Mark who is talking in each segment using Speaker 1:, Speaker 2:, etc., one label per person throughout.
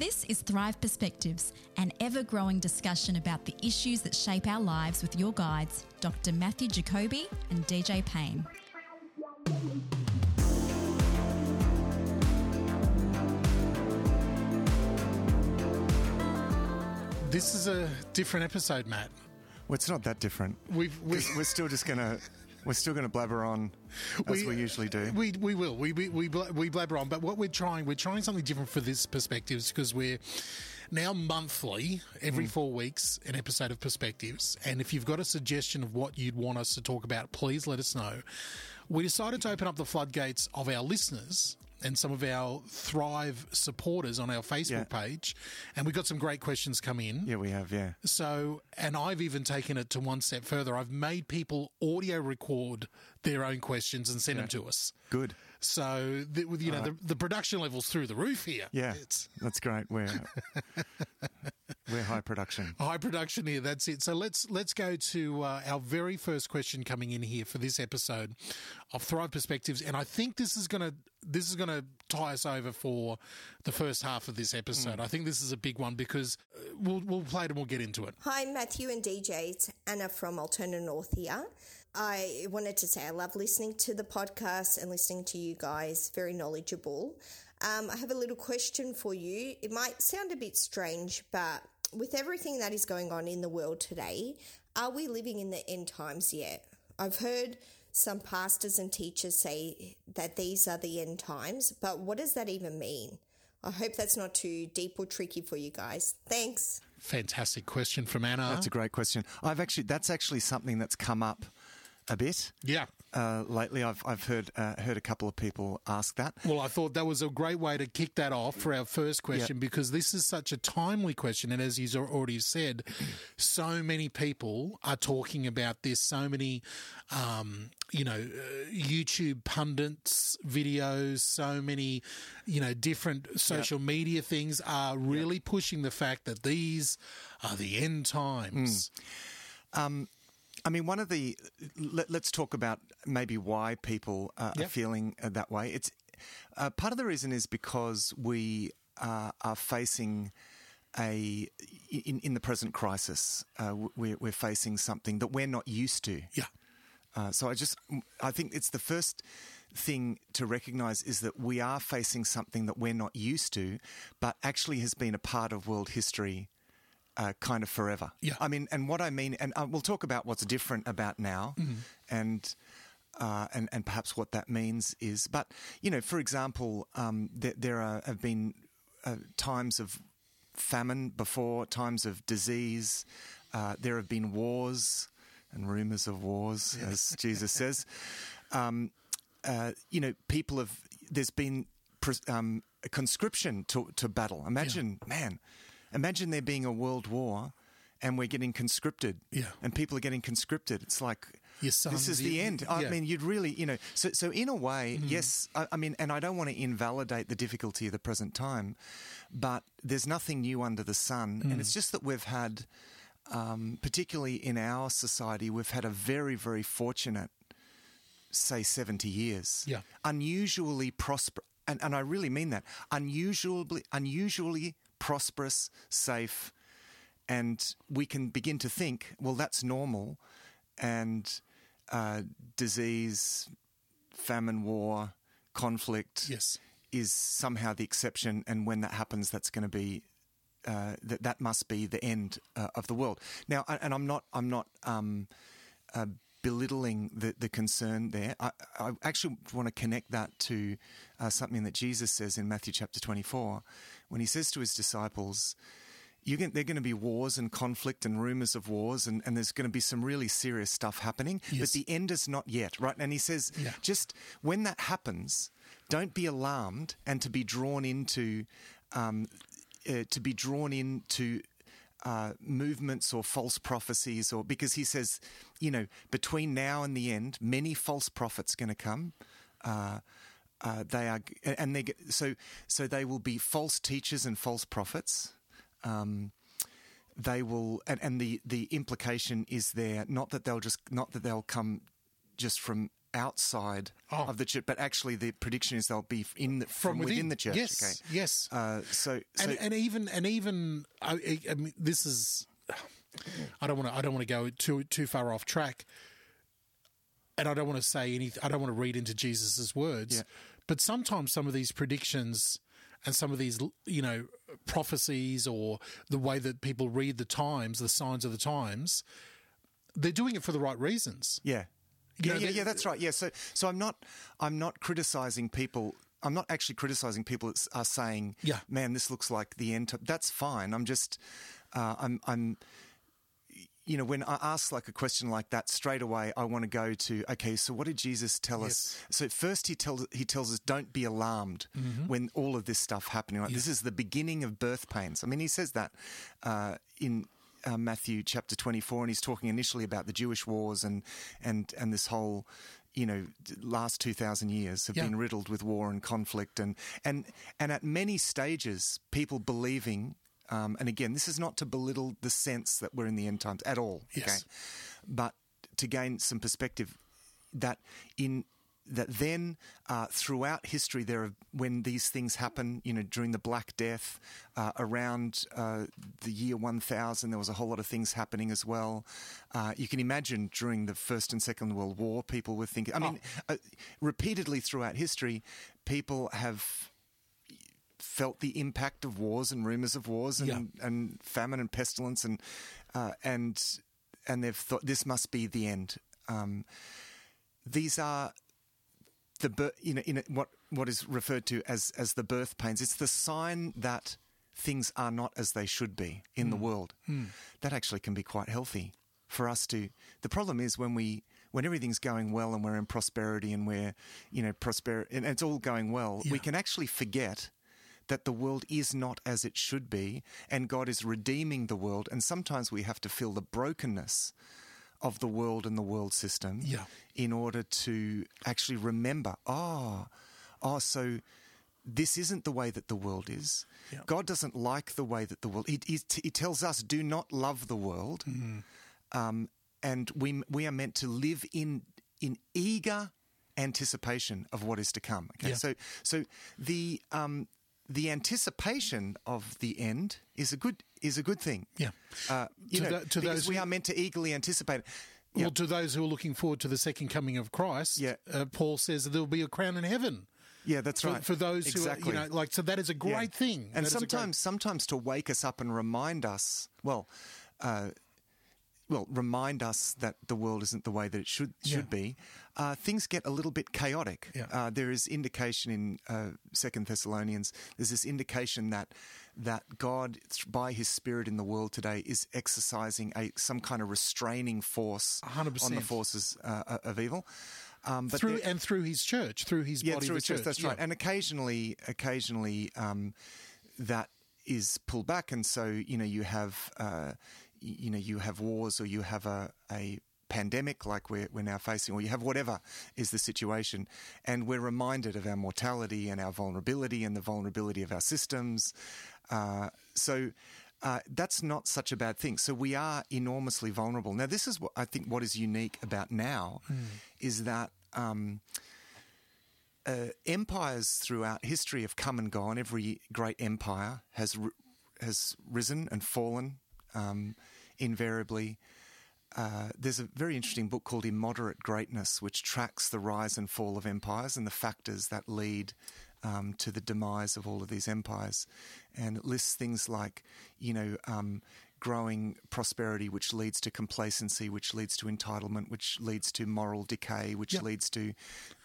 Speaker 1: This is Thrive Perspectives, an ever growing discussion about the issues that shape our lives with your guides, Dr. Matthew Jacoby and DJ Payne.
Speaker 2: This is a different episode, Matt.
Speaker 3: Well, it's not that different.
Speaker 2: We've, we
Speaker 3: 'Cause we're still just gonna we're still gonna blabber on as we, usually do.
Speaker 2: We we will. We we we, we blabber on, but what we're trying we're trying something different for this perspectives because we're now monthly, every
Speaker 3: Mm.
Speaker 2: four weeks, an episode of perspectives. And if you've got a suggestion of what you'd want us to talk about, please let us know. We decided to open up the floodgates of our listeners. And some of our Thrive supporters on our Facebook
Speaker 3: Yeah.
Speaker 2: page. And we've got some great questions come in.
Speaker 3: yeah, we have. Yeah,
Speaker 2: So, and I've even taken it to one step further. I've made people audio record their own questions and send them to us.
Speaker 3: good.
Speaker 2: So, the, you know, the, the production level's through the roof here.
Speaker 3: Yeah,
Speaker 2: It's
Speaker 3: that's great. We're we're high production.
Speaker 2: high production here. That's it. So let's let's go to uh, our very first question coming in here for this episode of Thrive Perspectives, and I think this is gonna this is gonna tie us over for the first half of this episode. I think this is a big one because uh, we'll we'll play it and we'll get into it.
Speaker 4: Hi, Matthew and DJ. It's Anna from Altona North here. I wanted to say I love listening to the podcast and listening to you guys. Very knowledgeable. Um, I have a little question for you. It might sound a bit strange, but with everything that is going on in the world today, are we living in the end times yet? I've heard some pastors and teachers say that these are the end times, but what does that even mean? I hope that's not too deep or tricky for you guys. Thanks.
Speaker 2: Fantastic question from Anna.
Speaker 3: That's a great question. I've actually that's actually something that's come up a bit
Speaker 2: yeah.
Speaker 3: uh, lately. I've I've heard uh, heard a couple of people ask that.
Speaker 2: Well, I thought that was a great way to kick that off for our first question
Speaker 3: Yeah.
Speaker 2: because this is such a timely question. And as he's already said, so many people are talking about this. So many, um, you know, uh, YouTube pundits, videos, so many, you know, different social media things are really pushing the fact that these are the end times.
Speaker 3: I mean, one of the let, us talk about maybe why people uh, are feeling uh, that way. It's uh, part of the reason is because we uh, are facing a in, in the present crisis. Uh, we're, we're facing something that we're not used to.
Speaker 2: Yeah.
Speaker 3: Uh, so I just, I think it's the first thing to recognise is that we are facing something that we're not used to, but actually has been a part of world history. Uh, kind of forever.
Speaker 2: Yeah.
Speaker 3: I mean, and what I mean, and uh, we'll talk about what's different about now, and uh, and and perhaps what that means is. But you know, for example, um, there, there are, have been uh, times of famine before, times of disease. Uh, there have been wars and rumors of wars, as Jesus says. Um, uh, you know, people have. There's been um, conscription to to battle. Imagine, man, imagine there being a world war. And we're getting conscripted,
Speaker 2: Yeah.
Speaker 3: and people are getting conscripted. It's like
Speaker 2: Your
Speaker 3: this is the
Speaker 2: you-
Speaker 3: end. I
Speaker 2: yeah.
Speaker 3: mean, you'd really, you know, so so in a way, yes. I, I mean, and I don't want to invalidate the difficulty of the present time, but there's nothing new under the sun, and it's just that we've had, um, particularly in our society, we've had a very very fortunate, say, seventy years,
Speaker 2: Yeah.
Speaker 3: unusually prosperous. and and I really mean that, unusually unusually prosperous, safe and we can begin to think, well, that's normal, and uh, disease, famine, war, conflict
Speaker 2: Yes.
Speaker 3: is somehow the exception, and when that happens, that's going to be uh, that that must be the end uh, of the world. Now, I- and I'm not I'm not um, uh, belittling the the concern there. I, I actually want to connect that to uh, something that Jesus says in Matthew chapter 24 when he says to his disciples. You're going, they're going to be wars and conflict and rumors of wars, and, and there's going to be some really serious stuff happening.
Speaker 2: Yes.
Speaker 3: But the end is not yet, right? And he says,
Speaker 2: Yeah.
Speaker 3: just when that happens, don't be alarmed and to be drawn into um, uh, to be drawn into uh, movements or false prophecies, or because he says, you know, between now and the end, many false prophets going to come. Uh, uh, they are, and they so so they will be false teachers and false prophets. Um, they will, and, and the the implication is there not that they'll just not that they'll come just from outside
Speaker 2: Oh.
Speaker 3: of the church, but actually the prediction is they'll be in the, from, within. the church.
Speaker 2: Yes,
Speaker 3: okay?
Speaker 2: yes.
Speaker 3: Uh, so, so
Speaker 2: and, and even and even I, I- mean, this is I don't want to I don't want to go too too far off track, and I don't want to say any I don't want to read into Jesus's words,
Speaker 3: Yeah.
Speaker 2: But sometimes some of these predictions and some of these you know prophecies or the way that people read the times, the signs of the times, they're doing it for the right reasons.
Speaker 3: Yeah.
Speaker 2: You
Speaker 3: Yeah,
Speaker 2: know,
Speaker 3: yeah, yeah, that's right. Yeah, so so I'm not I'm not criticizing people. I'm not actually criticizing people that are saying,
Speaker 2: Yeah.
Speaker 3: man, this looks like the end." That's fine. I'm just uh, I'm I'm you know, when I ask like a question like that, straight away I want to go to, okay, so what did Jesus tell us? So first he tells he tells us don't be alarmed when all of this stuff happening. Like, This is the beginning of birth pains. I mean, he says that uh, in uh, Matthew chapter twenty four, and he's talking initially about the Jewish wars and and and this whole. You know, last two thousand years have
Speaker 2: Yeah.
Speaker 3: been riddled with war and conflict, and and and at many stages, people believing um, and again, this is not to belittle the sense that we're in the end times at all.
Speaker 2: Yes.
Speaker 3: Okay, but to gain some perspective that in that then uh, throughout history there are when these things happen you know during the black death uh, around uh, the year 1000 there was a whole lot of things happening as well uh, you can imagine during the first and second world war people were thinking i mean uh, repeatedly throughout history people have felt the impact of wars and rumors of wars and,
Speaker 2: Yeah.
Speaker 3: and famine and pestilence and uh, and and they've thought this must be the end. Um, these are the bir- you know in a, what what is referred to as as the birth pains. It's the sign that things are not as they should be in the world. That actually can be quite healthy for us to. The problem is when we when everything's going well and we're in prosperity and we're you know prosperity and it's all going well, we can actually forget that the world is not as it should be and God is redeeming the world and sometimes we have to feel the brokenness of the world and the world system
Speaker 2: Yeah.
Speaker 3: in order to actually remember, oh, oh, so this isn't the way that the world is.
Speaker 2: Yeah.
Speaker 3: God doesn't like the way that the world. He, he, he tells us, do not love the world, um, and we we are meant to live in in eager anticipation of what is to come. Okay,
Speaker 2: Yeah.
Speaker 3: so so the um, the anticipation of the end is a good is a good thing.
Speaker 2: Yeah.
Speaker 3: Uh, you
Speaker 2: To
Speaker 3: know, because
Speaker 2: those
Speaker 3: we
Speaker 2: who-
Speaker 3: are meant to eagerly anticipate. Yeah.
Speaker 2: Well, to those who are looking forward to the second coming of Christ,
Speaker 3: Yeah.
Speaker 2: uh, Paul says that there will be a crown in heaven.
Speaker 3: Yeah, that's
Speaker 2: for,
Speaker 3: right.
Speaker 2: for those
Speaker 3: exactly.
Speaker 2: who are, you know, like, so that is a great
Speaker 3: Yeah.
Speaker 2: thing.
Speaker 3: And
Speaker 2: That a great-
Speaker 3: sometimes, sometimes to wake us up and remind us, well, uh, well, remind us that the world isn't the way that it should should
Speaker 2: Yeah.
Speaker 3: be. Uh, things get a little bit chaotic.
Speaker 2: Yeah.
Speaker 3: Uh, there is indication in uh, Second Thessalonians. There's this indication that that God, by His Spirit in the world today, is exercising a some kind of restraining force on the forces uh, of evil. Um, but
Speaker 2: through and through his church, through his
Speaker 3: yeah,
Speaker 2: body,
Speaker 3: through his church,
Speaker 2: church.
Speaker 3: That's
Speaker 2: Yeah.
Speaker 3: right. And occasionally, occasionally, um, that is pulled back, and so you know you have uh, you know you have wars, or you have a, a pandemic like we're we're now facing, or you have whatever is the situation, and we're reminded of our mortality and our vulnerability and the vulnerability of our systems. Uh, so. Uh, that's not such a bad thing. So we are enormously vulnerable. Now, this is what I think. What is unique about now is that um, uh, empires throughout history have come and gone. Every great empire has has risen and fallen um, invariably. Uh, there's a very interesting book called Immoderate Greatness, which tracks the rise and fall of empires and the factors that lead um, to the demise of all of these empires. And it lists things like, you know, um, growing prosperity, which leads to complacency, which leads to entitlement, which leads to moral decay, which
Speaker 2: Yeah.
Speaker 3: leads to,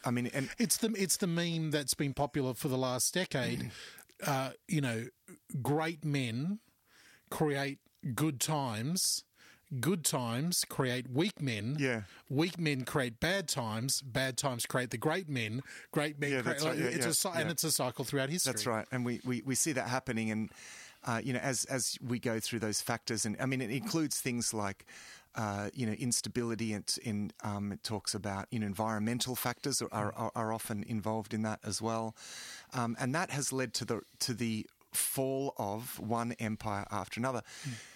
Speaker 3: I mean, and
Speaker 2: It's the it's the meme that's been popular for the last decade. uh, you know, great men create good times. Good times create weak men.
Speaker 3: Yeah.
Speaker 2: Weak men create bad times. Bad times create the great men. Great men
Speaker 3: Yeah,
Speaker 2: create.
Speaker 3: right. Yeah,
Speaker 2: it's
Speaker 3: yeah,
Speaker 2: a and it's a cycle throughout history.
Speaker 3: That's right, and we, we, we see that happening, and uh, you know, as as we go through those factors, and I mean, it includes things like. Uh, you know, instability and in um, it talks about you know environmental factors are, are, are often involved in that as well, um, and that has led to the to the fall of one empire after another.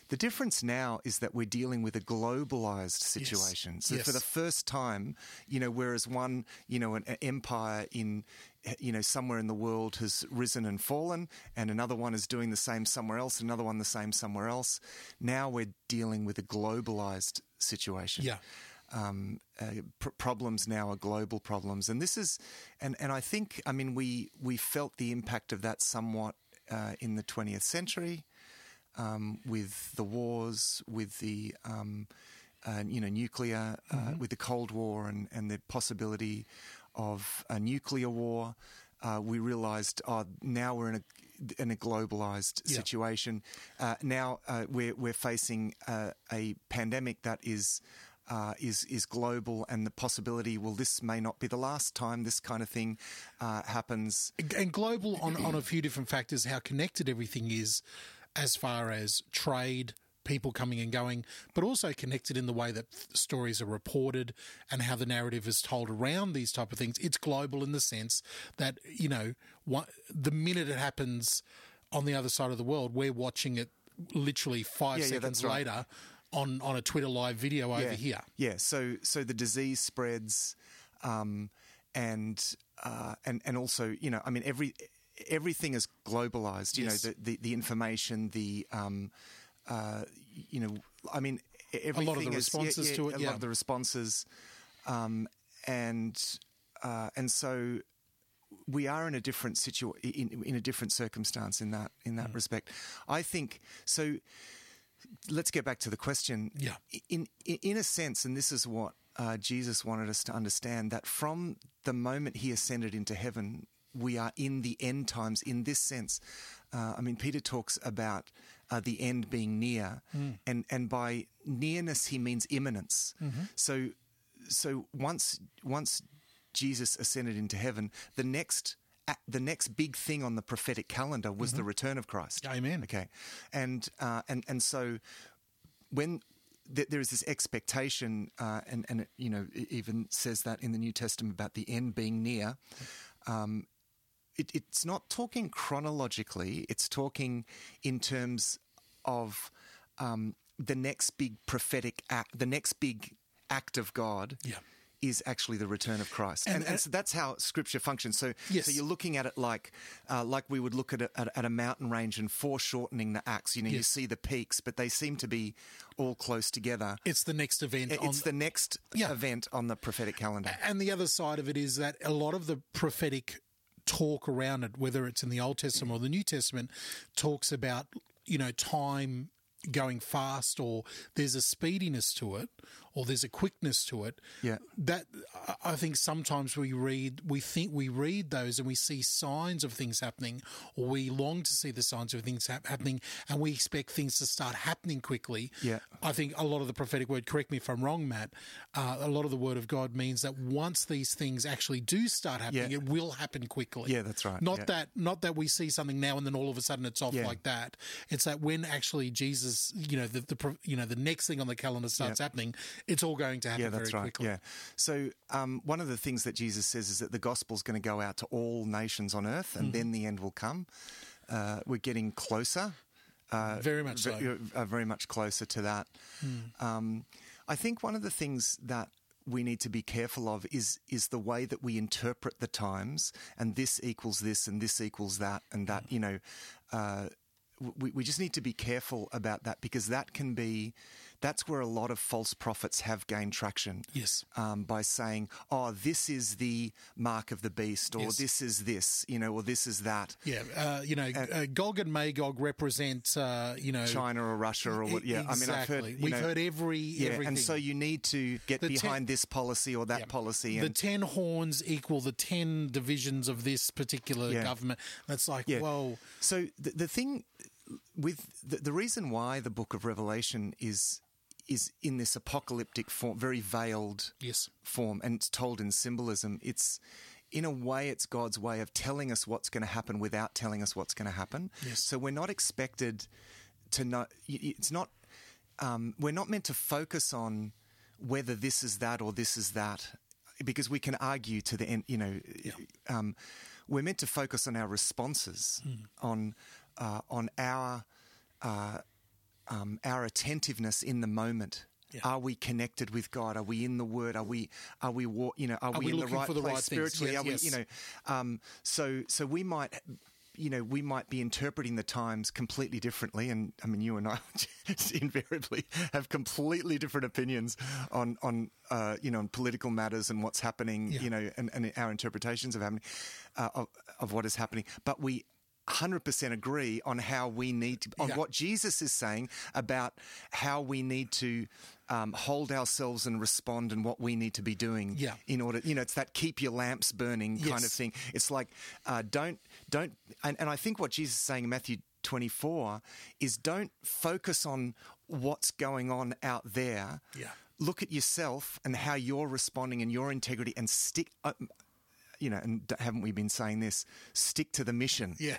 Speaker 3: The difference now is that we're dealing with a globalized situation. So
Speaker 2: Yes.
Speaker 3: for the first time, you know, whereas one, you know, an, an empire in, you know, somewhere in the world has risen and fallen, and another one is doing the same somewhere else, another one the same somewhere else. Now we're dealing with a globalized situation
Speaker 2: Yeah.
Speaker 3: um, uh, pr- problems now are global problems, and this is, and and I think, I mean, we we felt the impact of that somewhat uh, in the 20th century um, with the wars, with the um, uh, you know nuclear, uh, with the Cold War, and and the possibility of a nuclear war. Uh, we realised, oh, now we're in a in a globalized
Speaker 2: Yeah.
Speaker 3: situation. Uh, now uh, we're we're facing uh, a pandemic that is. Uh, is is global and the possibility well this may not be the last time this kind of thing uh, happens
Speaker 2: and global on, on a few different factors, how connected everything is as far as trade, people coming and going, but also connected in the way that th- stories are reported and how the narrative is told around these type of things. It's global in the sense that, you know, what, the minute it happens on the other side of the world, we're watching it literally five
Speaker 3: Yeah, yeah,
Speaker 2: seconds
Speaker 3: that's right.
Speaker 2: On, on a Twitter live video over
Speaker 3: yeah.
Speaker 2: here.
Speaker 3: Yeah. So so the disease spreads, um, and uh, and and also you know I mean every everything is globalized. You
Speaker 2: Yes.
Speaker 3: know the, the the information the um, uh, you know I mean everything
Speaker 2: lot of the
Speaker 3: is-
Speaker 2: responses to it,
Speaker 3: A
Speaker 2: yeah.
Speaker 3: lot of the responses, um, and uh, and so we are in a different situ in, in a different circumstance in that in
Speaker 2: Mm.
Speaker 3: that respect. I think so. Let's get back to the question.
Speaker 2: Yeah.
Speaker 3: In in, a sense, and this is what uh, Jesus wanted us to understand that from the moment he ascended into heaven, we are in the end times. In this sense, uh, I mean, Peter talks about uh, the end being near, and and by nearness he means imminence. So so once once Jesus ascended into heaven, the next the next big thing on the prophetic calendar was the return of Christ.
Speaker 2: Amen.
Speaker 3: Okay, and uh, and and so when th- there is this expectation, uh, and and it, you know it even says that in the New Testament about the end being near. Um, it, it's not talking chronologically; it's talking in terms of um, the next big prophetic act, the next big act of God.
Speaker 2: Yeah.
Speaker 3: Is actually the return of Christ, and,
Speaker 2: And-
Speaker 3: and, so that's how Scripture functions. So,
Speaker 2: Yes.
Speaker 3: so you're looking at it like, uh, like we would look at a, at, a mountain range and foreshortening the axe. You know, you see the peaks, but they seem to be all close together.
Speaker 2: It's the next event.
Speaker 3: It's
Speaker 2: on,
Speaker 3: the next
Speaker 2: Yeah.
Speaker 3: event on the prophetic calendar.
Speaker 2: And the other side of it is that a lot of the prophetic talk around it, whether it's in the Old Testament or the New Testament, talks about, you know, time going fast or there's a speediness to it or there's a quickness to it.
Speaker 3: Yeah.
Speaker 2: That I- think sometimes we read, we think we read those and we see signs of things happening or we long to see the signs of things hap- happening and we expect things to start happening quickly.
Speaker 3: Yeah.
Speaker 2: I think a lot of the prophetic word, correct me if I'm wrong, Matt, uh, a lot of the word of God means that once these things actually do start happening,
Speaker 3: Yeah.
Speaker 2: it will happen quickly.
Speaker 3: Yeah, that's right.
Speaker 2: Not
Speaker 3: Yeah.
Speaker 2: that not that we see something now and then all of a sudden it's off
Speaker 3: Yeah.
Speaker 2: like that. It's that when actually Jesus, you know, the, the you know the next thing on the calendar starts happening, it's all going to happen
Speaker 3: Yeah, that's
Speaker 2: very
Speaker 3: right.
Speaker 2: quickly.
Speaker 3: Yeah. So um, one of the things that Jesus says is that the gospel's going to go out to all nations on earth, and then the end will come. Uh, we're getting closer. Uh,
Speaker 2: Very much so.
Speaker 3: ve- uh, very much closer to that. Um, I think one of the things that we need to be careful of is is the way that we interpret the times, and this equals this, and this equals that, and that. You know, uh, we we just need to be careful about that because that can be. That's where a lot of false prophets have gained traction
Speaker 2: Yes.
Speaker 3: um, by saying, "Oh, this is the mark of the beast," or
Speaker 2: Yes.
Speaker 3: "This is this," you know, or "This is that."
Speaker 2: Yeah, uh, you know, uh, Gog and Magog represent, uh, you know,
Speaker 3: China or Russia or what? Yeah, I mean, I've heard.
Speaker 2: We've
Speaker 3: know,
Speaker 2: heard every
Speaker 3: Yeah,
Speaker 2: everything.
Speaker 3: and so you need to get
Speaker 2: The ten-
Speaker 3: behind this policy or that
Speaker 2: Yeah.
Speaker 3: policy.
Speaker 2: the ten horns equal the ten divisions of this particular
Speaker 3: Yeah.
Speaker 2: government. That's like,
Speaker 3: Yeah.
Speaker 2: whoa,
Speaker 3: So the, the thing with the, the reason why the book of Revelation is is in this apocalyptic form, very veiled
Speaker 2: yes,
Speaker 3: form, and it's told in symbolism. It's in a way, it's God's way of telling us what's going to happen without telling us what's going to happen.
Speaker 2: Yes.
Speaker 3: So we're not expected to know. It's not. Um, we're not meant to focus on whether this is that or this is that, because we can argue to the end. You know, um, we're meant to focus on our responses on uh, on our uh, um, our attentiveness in the moment.
Speaker 2: Yeah.
Speaker 3: Are we connected with God? Are we in the Word? Are we are we you know are,
Speaker 2: Are
Speaker 3: we,
Speaker 2: we
Speaker 3: in the right
Speaker 2: the
Speaker 3: place
Speaker 2: right
Speaker 3: spiritually?
Speaker 2: Yes,
Speaker 3: are we you know um, so so we might you know we might be interpreting the times completely differently, and I mean you and I invariably have completely different opinions on on uh, you know on political matters and what's happening.
Speaker 2: Yeah.
Speaker 3: You know and, and our interpretations of happening uh, of, of what is happening, but we. 100% agree on how we need to, on
Speaker 2: Yeah.
Speaker 3: what Jesus is saying about how we need to um, hold ourselves and respond and what we need to be doing
Speaker 2: Yeah.
Speaker 3: in order, you know, it's that keep your lamps burning kind of thing. It's like, uh, don't, don't, and, and I think what Jesus is saying in Matthew 24 is don't focus on what's going on out there.
Speaker 2: Yeah.
Speaker 3: Look at yourself and how you're responding and your integrity and stick, uh, you know, and haven't we been saying this? Stick to the mission.
Speaker 2: Yeah.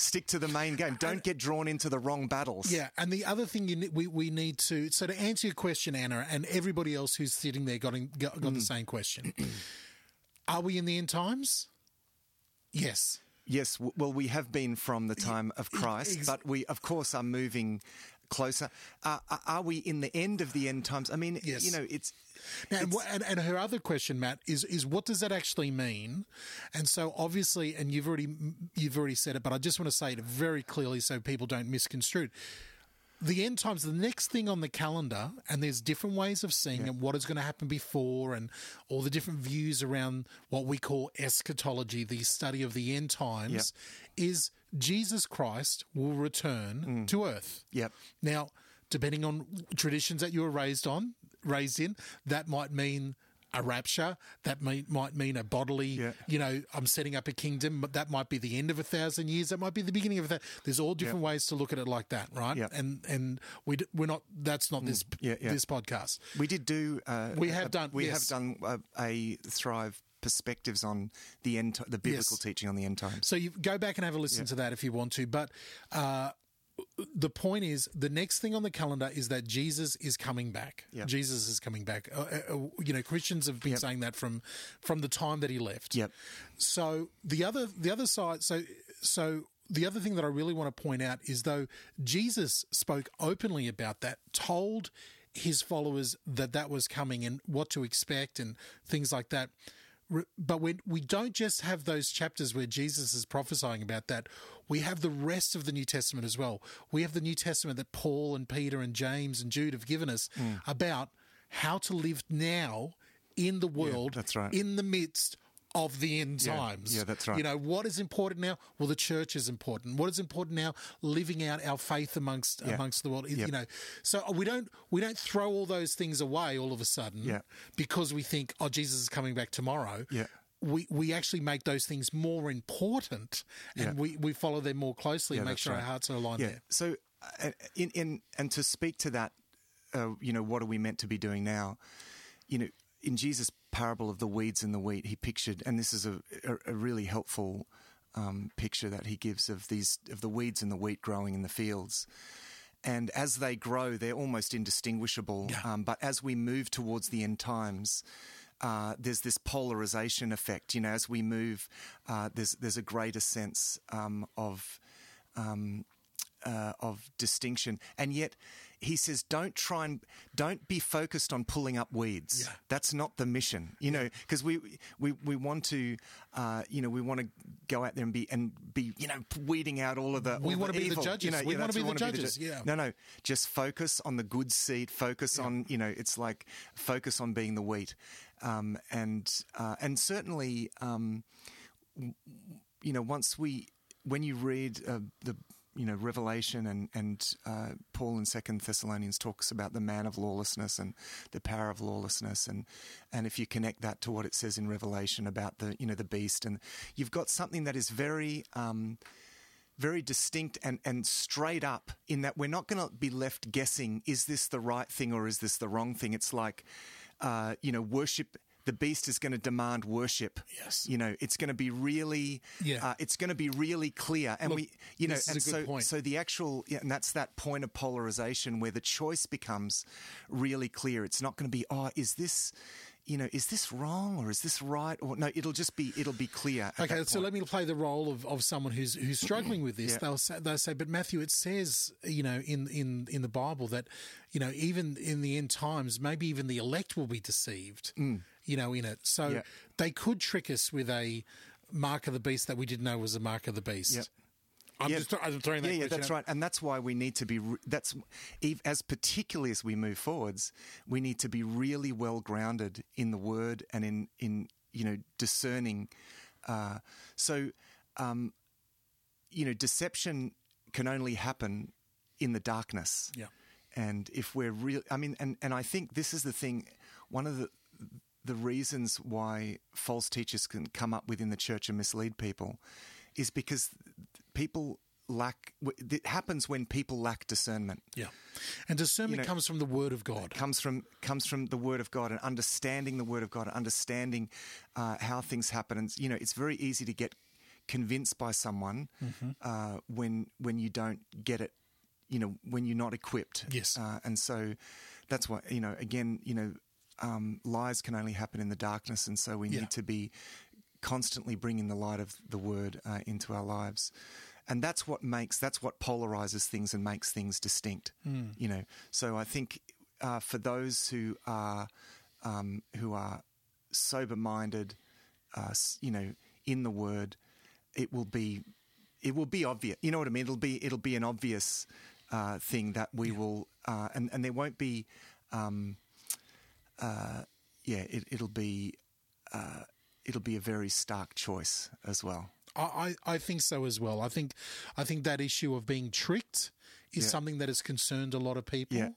Speaker 3: Stick to the main game. Don't get drawn into the wrong battles.
Speaker 2: Yeah, and the other thing you we we need to so to answer your question, Anna, and everybody else who's sitting there got in, got,
Speaker 3: Mm.
Speaker 2: the same question: Are we in the end times? Yes.
Speaker 3: Yes, well, we have been from the time of Christ, but we, of course, are moving closer. Uh, are- are we in the end of the end times? I mean,
Speaker 2: Yes.
Speaker 3: you know, it's.
Speaker 2: Now, and,
Speaker 3: it's-
Speaker 2: and, and her other question, Matt, is is what does that actually mean? And so, obviously, and you've already you've already said it, but I just want to say it very clearly so people don't misconstrue. it. The end times, the next thing on the calendar, and there's different ways of seeing it, what is going to happen before, and all the different views around what we call eschatology, the study of the end times, is Jesus Christ will return mm. to earth.
Speaker 3: Yep.
Speaker 2: Now, depending on traditions that you were raised on, raised in, that might mean a rapture. That may, might mean a bodily.
Speaker 3: Yeah.
Speaker 2: You know, I'm setting up a kingdom, but that might be the end of a thousand years. That might be the beginning of that. There's all different ways to look at it like that, right?
Speaker 3: Yeah.
Speaker 2: And and we d- we're not. That's not mm. this
Speaker 3: yeah, yeah.
Speaker 2: this podcast.
Speaker 3: We did do. Uh,
Speaker 2: We have
Speaker 3: a-
Speaker 2: done-
Speaker 3: We
Speaker 2: yes.
Speaker 3: have done a, a Thrive perspectives on the end, the biblical
Speaker 2: Yes.
Speaker 3: teaching on the end times.
Speaker 2: So you go back and have a listen to that if you want to. But uh, the point is, the next thing on the calendar is that Jesus is coming back.
Speaker 3: Yeah.
Speaker 2: Jesus is coming back. Uh, uh, uh, you know, Christians have been
Speaker 3: Yep.
Speaker 2: saying that from from the time that he left.
Speaker 3: Yep.
Speaker 2: So the other the other side. So so. The other thing that I really want to point out is though Jesus spoke openly about that, told his followers that that was coming and what to expect and things like that. But we we don't just have those chapters where Jesus is prophesying about that. We have the rest of the New Testament as well. We have the New Testament that Paul and Peter and James and Jude have given us
Speaker 3: Mm.
Speaker 2: about how to live now in the world,
Speaker 3: that's right.
Speaker 2: in the midst of the end
Speaker 3: Yeah,
Speaker 2: times.
Speaker 3: yeah, that's right.
Speaker 2: You know, what is important now? Well, the church is important. What is important now? Living out our faith amongst
Speaker 3: Yeah.
Speaker 2: amongst the world. You know, so we don't we don't throw all those things away all of a sudden
Speaker 3: Yeah.
Speaker 2: because we think, oh, Jesus is coming back tomorrow.
Speaker 3: Yeah.
Speaker 2: We, we actually make those things more important and
Speaker 3: Yeah.
Speaker 2: we, we follow them more closely
Speaker 3: Yeah,
Speaker 2: and make sure our hearts are aligned
Speaker 3: Yeah.
Speaker 2: there.
Speaker 3: So, uh, in in and to speak to that, uh, you know, what are we meant to be doing now? You know, in Jesus' parable of the weeds and the wheat, he pictured, and this is a a, a really helpful um, picture that he gives of these of the weeds and the wheat growing in the fields. And as they grow, they're almost indistinguishable.
Speaker 2: Yeah.
Speaker 3: Um, but as we move towards the end times, uh, there's this polarization effect. You know, as we move, uh, there's there's a greater sense um, of um, uh, of distinction, and yet he says, "Don't try and don't be focused on pulling up weeds.
Speaker 2: Yeah.
Speaker 3: That's not the mission, you know, because we we we want to, uh, you know, we want to go out there and be and be, you know, weeding out all of the.
Speaker 2: We wanna be the judges.
Speaker 3: You know,
Speaker 2: We
Speaker 3: yeah,
Speaker 2: wanna be the judges,
Speaker 3: ju-
Speaker 2: yeah.
Speaker 3: No, no, just focus on the good seed. Focus on, you know, it's like focus on being the wheat, um, and uh, and certainly. Um, you know, once we, when you read uh, the, you know, Revelation and and uh, Paul in Second Thessalonians talks about the man of lawlessness and the power of lawlessness, and and if you connect that to what it says in Revelation about the, you know, the beast, and you've got something that is very. Um, very distinct and, and straight up in that we're not going to be left guessing is this the right thing or is this the wrong thing it's like uh, you know worship the beast is going to demand worship
Speaker 2: Yes.
Speaker 3: you know it's going to be really
Speaker 2: Yeah.
Speaker 3: uh, it's going to be really clear and
Speaker 2: Look,
Speaker 3: we you know and so
Speaker 2: point.
Speaker 3: so the actual yeah, and that's that point of polarization where the choice becomes really clear it's not going to be oh is this you know, is this wrong or is this right? Or no, it'll just be it'll be clear.
Speaker 2: Okay, so let me play the role of, of someone who's who's struggling with this.
Speaker 3: Yeah.
Speaker 2: They'll say, they'll say, but Matthew, it says, you know, in, in in the Bible that, you know, even in the end times, maybe even the elect will be deceived. You know, in it, so.
Speaker 3: Yeah.
Speaker 2: they could trick us with a mark of the beast that we didn't know was a mark of the beast.
Speaker 3: Yeah.
Speaker 2: I'm
Speaker 3: Yeah.
Speaker 2: just I'm throwing that.
Speaker 3: yeah, yeah, that's
Speaker 2: out.
Speaker 3: right, and that's why we need to be. That's as particularly as we move forwards, we need to be really well grounded in the Word and in in you know discerning. Uh, so, um, you know, deception can only happen in the darkness.
Speaker 2: Yeah.
Speaker 3: And if we're real, I mean, and, and I think this is the thing, one of the, the reasons why false teachers can come up within the church and mislead people is because people lack, it happens when people lack discernment.
Speaker 2: Yeah, and discernment
Speaker 3: You know,
Speaker 2: comes from the Word of God.
Speaker 3: comes from comes from the Word of God and understanding the Word of God, and understanding uh, how things happen. And you know, it's very easy to get convinced by someone
Speaker 2: Mm-hmm.
Speaker 3: uh, when when you don't get it. You know, when you're not equipped.
Speaker 2: Yes.
Speaker 3: uh, and so that's why you know. Again, you know, um, lies can only happen in the darkness, and so we
Speaker 2: Yeah.
Speaker 3: need to be constantly bringing the light of the Word uh, into our lives. And that's what makes that's what polarizes things and makes things distinct. You know, so I think uh, for those who are um, who are sober minded, uh, you know, in the Word, it will be it will be obvious. You know what I mean? It'll be it'll be an obvious uh, thing that we will, uh, and and there won't be, um, uh, yeah, it, it'll be uh, it'll be a very stark choice as well.
Speaker 2: I, I I think so as well. I think I think that issue of being tricked is
Speaker 3: Yeah.
Speaker 2: something that has concerned a lot of people
Speaker 3: Yeah.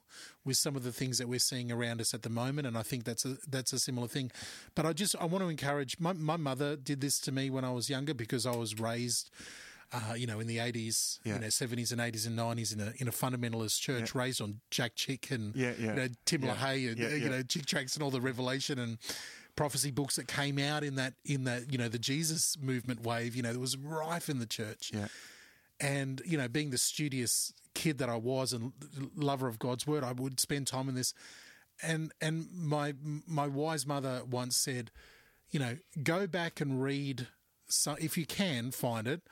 Speaker 2: with some of the things that we're seeing around us at the moment, and I think that's a that's a similar thing. But I just I want to encourage my my mother did this to me when I was younger because I was raised. Uh, you know, in the eighties,
Speaker 3: Yeah.
Speaker 2: you know, seventies and eighties and nineties, in a in a fundamentalist church, raised on Jack Chick and
Speaker 3: Yeah, yeah.
Speaker 2: you know Tim
Speaker 3: Yeah.
Speaker 2: LaHaye and
Speaker 3: Yeah,
Speaker 2: you know Chick tracks and all the Revelation and prophecy books that came out in that in that you know the Jesus movement wave. You know, that was rife in the church
Speaker 3: Yeah,
Speaker 2: and you know being the studious kid that i was and lover of god's word i would spend time in this and and my my wise mother once said you know go back and read so if you can find it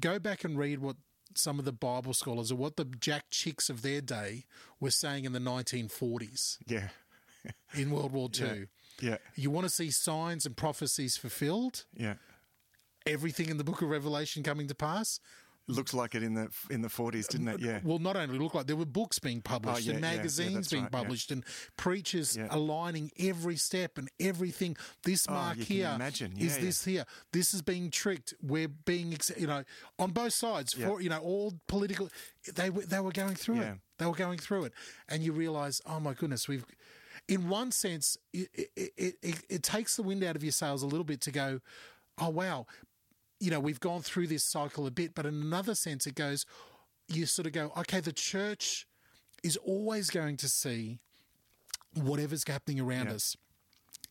Speaker 2: go back and read what some of the bible scholars or what the jack chicks of their day were saying in the 1940s
Speaker 3: yeah,
Speaker 2: in world war ii
Speaker 3: yeah,
Speaker 2: you want to see signs and prophecies fulfilled?
Speaker 3: Yeah.
Speaker 2: everything in the book of revelation coming to pass
Speaker 3: Looked like it in the in the forties, didn't it? Yeah,
Speaker 2: Well, not only look like there were books being published
Speaker 3: Oh, yeah,
Speaker 2: and
Speaker 3: yeah, yeah,
Speaker 2: magazines being
Speaker 3: right, yeah.
Speaker 2: published and preachers
Speaker 3: Yeah.
Speaker 2: aligning every step and everything. This mark
Speaker 3: Oh, you
Speaker 2: here
Speaker 3: imagine.
Speaker 2: is
Speaker 3: Yeah, yeah.
Speaker 2: this here. This is being tricked. We're being, you know, on both sides.
Speaker 3: Yeah.
Speaker 2: For you know, all political. They were they were going through
Speaker 3: Yeah.
Speaker 2: it. They were going through it, and you realise, oh my goodness, we've. In one sense, it, it, it, it takes the wind out of your sails a little bit to go, oh wow, you know, we've gone through this cycle a bit, but in another sense, it goes, you sort of go, okay, the church is always going to see whatever's happening around
Speaker 3: Yeah.
Speaker 2: us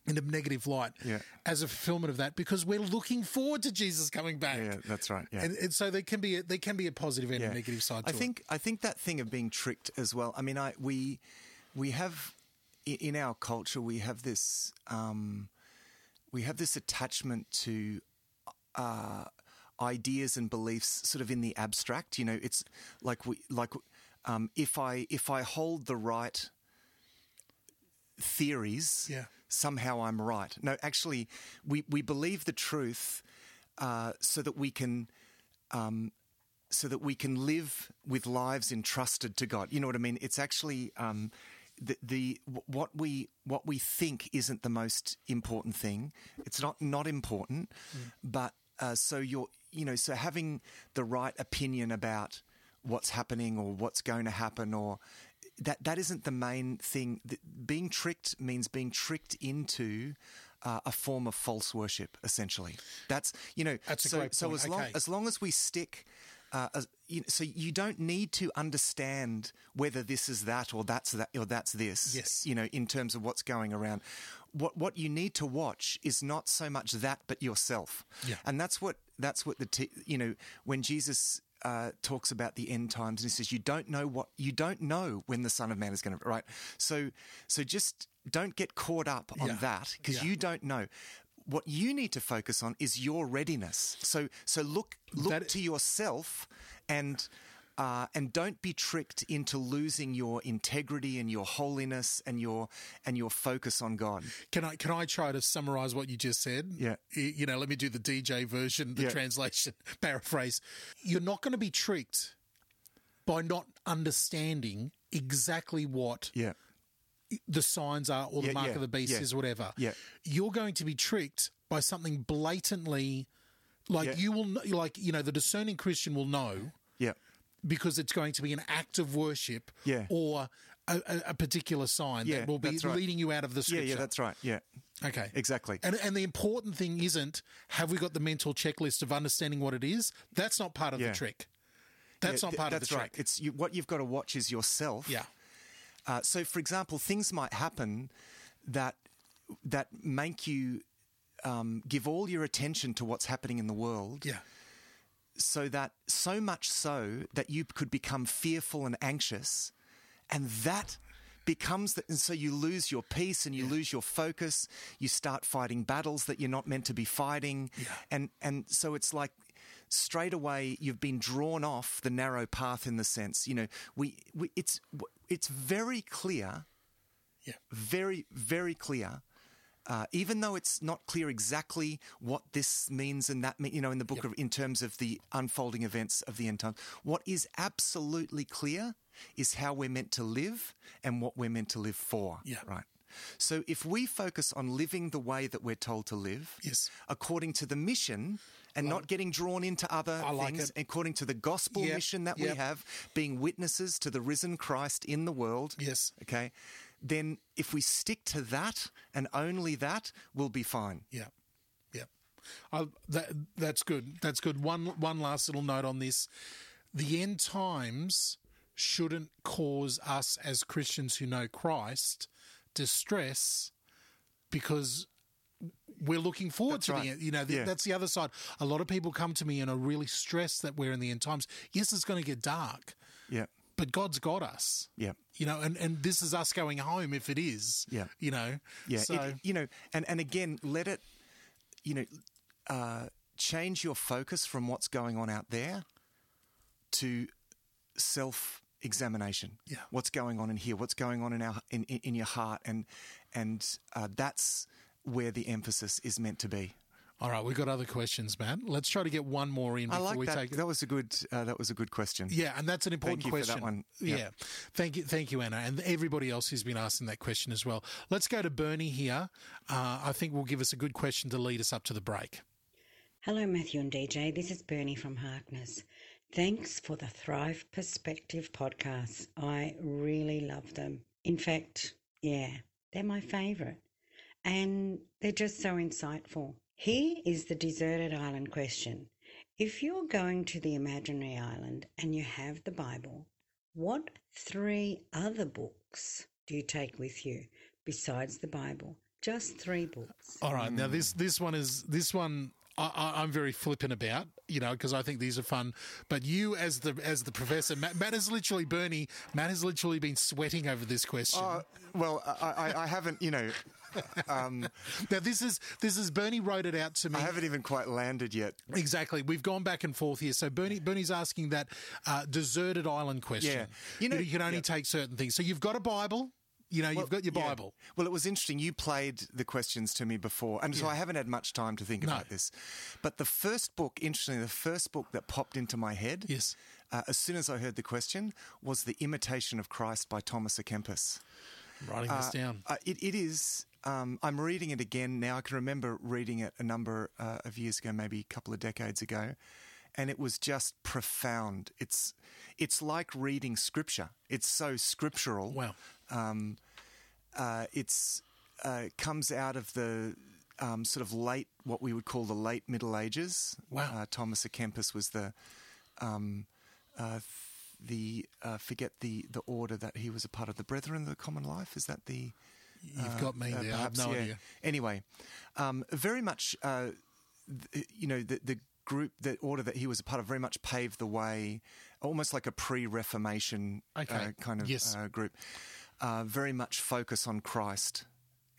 Speaker 2: in a negative light
Speaker 3: Yeah.
Speaker 2: as a fulfillment of that because we're looking forward to Jesus coming back.
Speaker 3: yeah, that's right. Yeah.
Speaker 2: And, and so there can be a, there can be a positive and a negative side to
Speaker 3: I think I think that thing of being tricked as well. I mean, I we we have in our culture we have this um, we have this attachment to uh, ideas and beliefs, sort of in the abstract. You know, it's like we like um, if I if I hold the right theories,
Speaker 2: Yeah.
Speaker 3: somehow I'm right. No, actually, we we believe the truth uh, so that we can um, so that we can live with lives entrusted to God. You know what I mean? It's actually um, the, the what we what we think isn't the most important thing. It's not not important, but uh, so you're you know so having the right opinion about what's happening or what's going to happen or that that isn't the main thing. Being tricked means being tricked into uh, a form of false worship. Essentially, that's you know.
Speaker 2: That's
Speaker 3: so, so as long
Speaker 2: Okay.
Speaker 3: as long as we stick. Uh, as, you, so you don't need to understand whether this is that or that's that or that's this.
Speaker 2: Yes.
Speaker 3: You know, in terms of what's going around, what what you need to watch is not so much that, but yourself.
Speaker 2: Yeah.
Speaker 3: And that's what that's what the t- you know when Jesus uh, talks about the end times and he says you don't know what you don't know when the Son of Man is going to right. So so just don't get caught up on
Speaker 2: Yeah.
Speaker 3: that because
Speaker 2: Yeah.
Speaker 3: you don't know. What you need to focus on is your readiness. So so look look
Speaker 2: That-
Speaker 3: to yourself and. Uh, and don't be tricked into losing your integrity and your holiness and your and your focus on God.
Speaker 2: Can I can I try to summarize what you just said?
Speaker 3: Yeah.
Speaker 2: You know, let me do the DJ version, the
Speaker 3: Yeah.
Speaker 2: translation, paraphrase. You're not going to be tricked by not understanding exactly what
Speaker 3: Yeah,
Speaker 2: the signs are or the
Speaker 3: Yeah,
Speaker 2: mark
Speaker 3: yeah,
Speaker 2: of the beast is, whatever.
Speaker 3: yeah.
Speaker 2: You're going to be tricked by something blatantly, like you will, like you know, the discerning Christian will know
Speaker 3: yeah,
Speaker 2: because it's going to be an act of worship,
Speaker 3: Yeah.
Speaker 2: or a, a, particular sign
Speaker 3: Yeah,
Speaker 2: that will be
Speaker 3: right.
Speaker 2: leading you out of the scripture.
Speaker 3: yeah. yeah, That's right. Yeah,
Speaker 2: Okay.
Speaker 3: exactly.
Speaker 2: And, and the important thing isn't have we got the mental checklist of understanding what it is? That's not part of
Speaker 3: Yeah.
Speaker 2: the trick. That's not
Speaker 3: th-
Speaker 2: part
Speaker 3: that's
Speaker 2: of the
Speaker 3: right.
Speaker 2: trick.
Speaker 3: It's you, what you've got to watch is yourself.
Speaker 2: Yeah.
Speaker 3: Uh, so, for example, things might happen that that make you um, give all your attention to what's happening in the world,
Speaker 2: Yeah.
Speaker 3: So that so much so that you could become fearful and anxious, and that becomes that, and so you lose your peace and you lose your focus. You start fighting battles that you're not meant to be fighting, and and so it's like straight away you've been drawn off the narrow path in the sense you know we, we it's it's very clear
Speaker 2: Yeah.
Speaker 3: very very clear uh, even though it's not clear exactly what this means and that mean, you know in the book of in terms of the unfolding events of the end times what is absolutely clear is how we're meant to live and what we're meant to live for
Speaker 2: Yeah.
Speaker 3: right so if we focus on living the way that we're told to live
Speaker 2: Yes.
Speaker 3: according to the mission and not getting drawn into other
Speaker 2: I
Speaker 3: things
Speaker 2: it.
Speaker 3: according to the gospel
Speaker 2: Yep,
Speaker 3: mission that
Speaker 2: yep.
Speaker 3: we have being witnesses to the risen Christ in the world
Speaker 2: Yes.
Speaker 3: okay then if we stick to that and only that we'll be fine
Speaker 2: Yeah, yeah. I, that that's good. That's good. One one last little note on this: the end times shouldn't cause us as Christians who know Christ distress because we're looking forward
Speaker 3: That's
Speaker 2: to
Speaker 3: right.
Speaker 2: the end. You know, the,
Speaker 3: Yeah.
Speaker 2: that's the other side. A lot of people come to me and are really stressed that we're in the end times. Yes, it's going to get dark,
Speaker 3: yeah
Speaker 2: but God's got us.
Speaker 3: yeah
Speaker 2: You know, and, and this is us going home if it is.
Speaker 3: Yeah.
Speaker 2: You know.
Speaker 3: yeah
Speaker 2: So
Speaker 3: it, you know and and again let it you know uh, change your focus from what's going on out there to self examination
Speaker 2: Yeah.
Speaker 3: what's going on in here what's going on in our in, in, in your heart and and uh, that's where the emphasis is meant to be
Speaker 2: All right, we've got other questions, Matt. Let's try to get one more in
Speaker 3: I
Speaker 2: before
Speaker 3: like
Speaker 2: we
Speaker 3: that.
Speaker 2: take
Speaker 3: That was a good. Uh, that was a good question.
Speaker 2: Yeah, and that's an important
Speaker 3: you for that
Speaker 2: question.
Speaker 3: one.
Speaker 2: Yeah.
Speaker 3: Yeah.
Speaker 2: Thank you, thank you, Anna, and everybody else who's been asking that question as well. Let's go to Bernie here. Uh, I think will give us a good question to lead us up to the break.
Speaker 5: Hello, Matthew and DJ. This is Bernie from Harkness. Thanks for the Thrive Perspective podcasts. I really love them. In fact, yeah, they're my favourite. And they're just so insightful. Here is the deserted island question. If you're going to the imaginary island and you have the Bible, what three other books do you take with you besides the Bible? Just three books.
Speaker 2: All right, now this this one is this one. I, I'm very flippant about, you know, because I think these are fun. But you, as the as the professor, Matt, Matt has literally Bernie. Matt has literally been sweating over this question.
Speaker 3: Uh, well, I, I, I haven't. You know, um,
Speaker 2: now this is this is Bernie wrote it out to me.
Speaker 3: I haven't even quite landed yet.
Speaker 2: Exactly. We've gone back and forth here. So Bernie, Bernie's asking that uh, deserted island question.
Speaker 3: Yeah. You know-
Speaker 2: you can only
Speaker 3: yeah.
Speaker 2: take certain things. So you've got a Bible. You know, you've got your
Speaker 3: Yeah.
Speaker 2: Bible.
Speaker 3: Well, it was interesting. You played the questions to me before, and so I haven't had much time to think
Speaker 2: No.
Speaker 3: about this. But the first book, interestingly, the first book that popped into my head,
Speaker 2: Yes.
Speaker 3: uh, as soon as I heard the question, was The Imitation of Christ by Thomas à Kempis.
Speaker 2: I'm writing this down.
Speaker 3: Uh, it, it is. Um, I'm reading it again now. I can remember reading it a number uh, of years ago, maybe a couple of decades ago, and it was just profound. It's it's like reading scripture. It's so scriptural.
Speaker 2: Wow.
Speaker 3: Um, uh, it's uh, comes out of the um, sort of late, what we would call the late Middle Ages.
Speaker 2: Wow.
Speaker 3: Uh, Thomas à Kempis was the um, uh, the uh, forget the the order that he was a part of. The Brethren of the Common Life is that the
Speaker 2: You've got me
Speaker 3: uh,
Speaker 2: there. I have no
Speaker 3: yeah.
Speaker 2: idea.
Speaker 3: Anyway, um, very much, uh, th- you know, the, the group, the order that he was a part of, very much paved the way, almost like a pre-Reformation
Speaker 2: Okay.
Speaker 3: uh, kind of
Speaker 2: Yes.
Speaker 3: uh, group. Uh, very much focus on Christ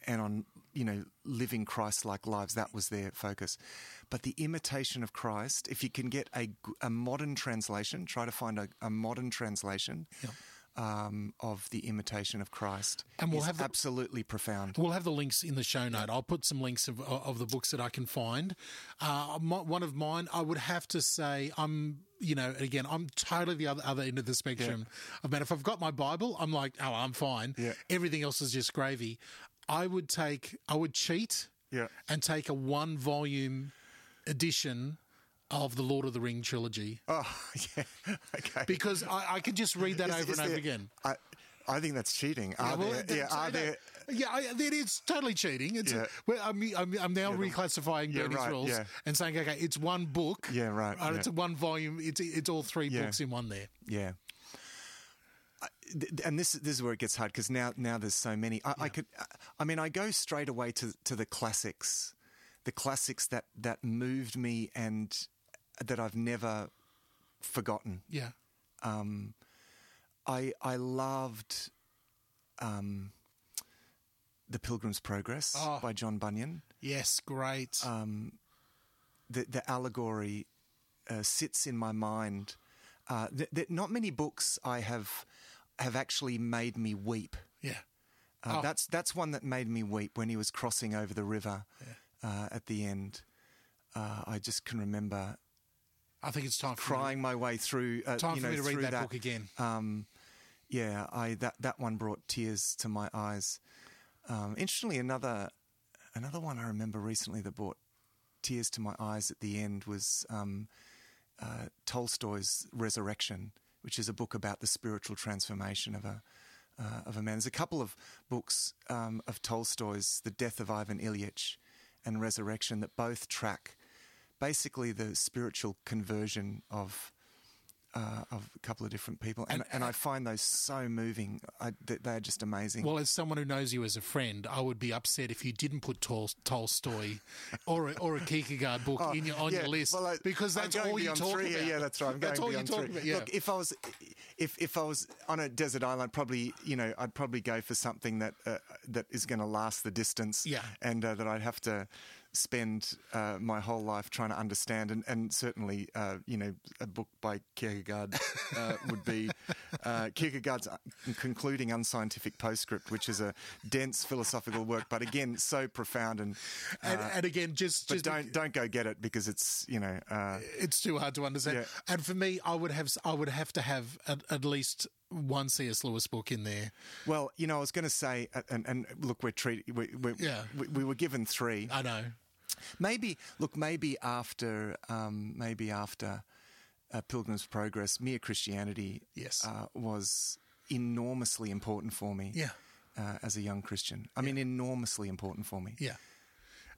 Speaker 3: and on you know living Christ-like lives. That was their focus. But the imitation of Christ, if you can get a, a modern translation, try to find a, a modern translation. Um, of the imitation of Christ,
Speaker 2: And we'll
Speaker 3: is
Speaker 2: have the-
Speaker 3: absolutely profound.
Speaker 2: We'll have the links in the show note. I'll put some links of, of the books that I can find. Uh, my, one of mine, I would have to say, I'm, you know, again, I'm totally the other, other end of the spectrum. I mean, if I've got my Bible, I'm like, oh, I'm fine.
Speaker 3: Yeah.
Speaker 2: Everything else is just gravy. I would take, I would cheat
Speaker 3: Yeah.
Speaker 2: and take a one volume edition of the Lord of the Ring trilogy
Speaker 3: Oh, yeah, okay.
Speaker 2: because I, I could just read that
Speaker 3: Is-
Speaker 2: over
Speaker 3: is
Speaker 2: and over again.
Speaker 3: I, I think that's cheating. Are
Speaker 2: well,
Speaker 3: there, yeah, are there,
Speaker 2: Yeah, I, it is totally cheating. It's
Speaker 3: Yeah.
Speaker 2: well, I'm, I'm, I'm now reclassifying
Speaker 3: yeah,
Speaker 2: Bernie's
Speaker 3: right,
Speaker 2: rules
Speaker 3: yeah.
Speaker 2: and saying, okay, it's one book.
Speaker 3: Yeah, right,
Speaker 2: uh,
Speaker 3: yeah.
Speaker 2: it's a one volume. It's it's all three
Speaker 3: Yeah.
Speaker 2: books in one there.
Speaker 3: Yeah. I- And this this is where it gets hard because now now there's so many. I, I could, I mean, I go straight away to to the classics, the classics that that moved me and that I've never forgotten.
Speaker 2: Yeah.
Speaker 3: I I loved um, the Pilgrim's Progress
Speaker 2: Oh.
Speaker 3: by John Bunyan.
Speaker 2: Yes, great.
Speaker 3: Um, the the allegory uh, sits in my mind. Uh, th- th- not many books I have have actually made me weep.
Speaker 2: yeah.
Speaker 3: Uh,
Speaker 2: Oh.
Speaker 3: That's that's one that made me weep when he was crossing over the river uh, at the end. Uh, I just can remember
Speaker 2: I think it's time for me
Speaker 3: crying my way through. Uh,
Speaker 2: time
Speaker 3: you
Speaker 2: for
Speaker 3: know,
Speaker 2: me to read
Speaker 3: through
Speaker 2: that, book again.
Speaker 3: Um, yeah, I that that one brought tears to my eyes. Um, interestingly, another another one I remember recently that brought tears to my eyes at the end was um, uh, Tolstoy's Resurrection, which is a book about the spiritual transformation of a uh, of a man. There's a couple of books um, of Tolstoy's, The Death of Ivan Ilyich and Resurrection, that both track basically the spiritual conversion of uh, of a couple of different people, and, and, I find those so moving. I, they- they're just amazing.
Speaker 2: Well, as someone who knows you as a friend, I would be upset if you didn't put Tol- Tolstoy or a, or a Kierkegaard book in your, on
Speaker 3: Oh, Yeah,
Speaker 2: your list
Speaker 3: well, I-
Speaker 2: because that's all you talk
Speaker 3: three.
Speaker 2: about.
Speaker 3: Yeah, that's right. I'm
Speaker 2: that's
Speaker 3: going
Speaker 2: all
Speaker 3: beyond
Speaker 2: talk
Speaker 3: three.
Speaker 2: about. Yeah.
Speaker 3: Look, if I was, if if I was on a desert island, I'd probably, you know, I'd probably go for something that uh, that is going to last the distance.
Speaker 2: Yeah.
Speaker 3: and uh, that I'd have to spend uh, my whole life trying to understand, and and certainly, uh, you know, a book by Kierkegaard uh, would be uh, Kierkegaard's concluding unscientific postscript, which is a dense philosophical work, but again, so profound and.
Speaker 2: and,
Speaker 3: uh,
Speaker 2: and again, just just
Speaker 3: don't don't go get it because it's you know uh,
Speaker 2: it's too hard to understand.
Speaker 3: Yeah.
Speaker 2: And for me, I would have I would have to have at, at least one C.S. Lewis book in there.
Speaker 3: Well, you know, I was going to say, uh, and, and look, we're treated. We, we,
Speaker 2: Yeah.
Speaker 3: we, we were given three.
Speaker 2: I know.
Speaker 3: Maybe look, maybe after, um, maybe after uh, Pilgrim's Progress, mere Christianity,
Speaker 2: Yes.
Speaker 3: uh, was enormously important for me.
Speaker 2: Yeah.
Speaker 3: Uh, as a young Christian, I mean, enormously important for me.
Speaker 2: Yeah.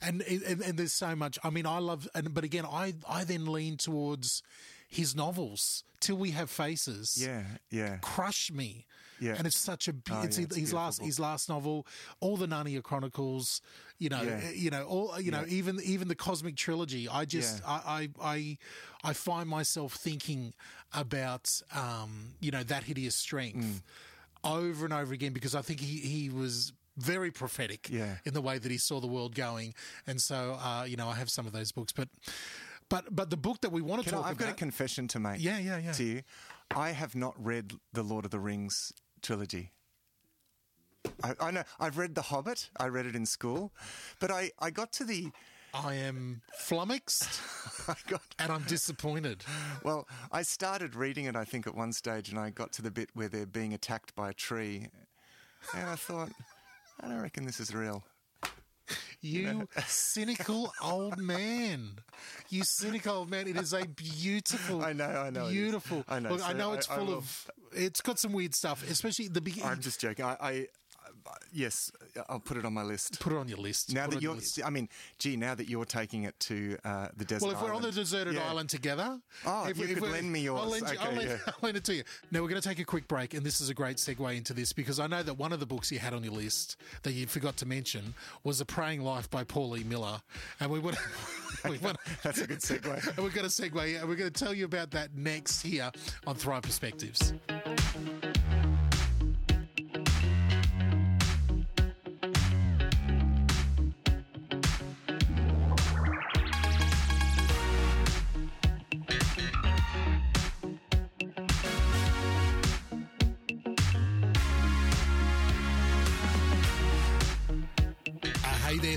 Speaker 2: And, and and there's so much. I mean, I love, and but again, I I then lean towards his novels. Till we have faces.
Speaker 3: Yeah, yeah.
Speaker 2: crush me.
Speaker 3: Yeah.
Speaker 2: and it's such a. be-
Speaker 3: Oh,
Speaker 2: it's
Speaker 3: yeah, it's
Speaker 2: his last
Speaker 3: book.
Speaker 2: his last novel, all the Narnia Chronicles. You know,
Speaker 3: Yeah.
Speaker 2: you know, all you know, even even the Cosmic Trilogy. I just. I, I I I find myself thinking about um you know that hideous strength
Speaker 3: Mm.
Speaker 2: over and over again because I think he he was. Very prophetic
Speaker 3: Yeah.
Speaker 2: in the way that he saw the world going, and so uh, you know I have some of those books, but but but the book that we want to
Speaker 3: Can I,
Speaker 2: talk
Speaker 3: I've
Speaker 2: about,
Speaker 3: got a confession to make.
Speaker 2: Yeah, yeah, yeah.
Speaker 3: To you, I have not read the Lord of the Rings trilogy. I, I know I've read The Hobbit. I read it in school, but I, I got to the
Speaker 2: I am flummoxed
Speaker 3: I got
Speaker 2: and I'm disappointed.
Speaker 3: well. I started reading it. I think at one stage, and I got to the bit where they're being attacked by a tree, and I thought, I don't reckon this is real.
Speaker 2: You cynical old man. You cynical old man. It is a beautiful.
Speaker 3: I know, I know.
Speaker 2: Beautiful.
Speaker 3: I know,
Speaker 2: Look, I know it's
Speaker 3: I
Speaker 2: full
Speaker 3: will-
Speaker 2: of. It's got some weird stuff, especially the beginning.
Speaker 3: I'm just joking. I, I, I yes, I'll put it on my list.
Speaker 2: Put it on your list.
Speaker 3: Now
Speaker 2: Put
Speaker 3: that you're, I mean, gee, now that you're taking it to uh, the desert.
Speaker 2: Well, if we're on the deserted
Speaker 3: Yeah.
Speaker 2: island together,
Speaker 3: Oh,
Speaker 2: if
Speaker 3: you could lend me yours.
Speaker 2: I'll lend, you, I'll,
Speaker 3: Okay,
Speaker 2: lend,
Speaker 3: yeah.
Speaker 2: I'll lend it to you. Now we're going to take a quick break, and this is a great segue into this because I know that one of the books you had on your list that you forgot to mention was "A Praying Life" by Paul E. Miller, and we want. we want
Speaker 3: That's a good segue.
Speaker 2: and we're going to segue, and we're going to tell you about that next here on Thrive Perspectives.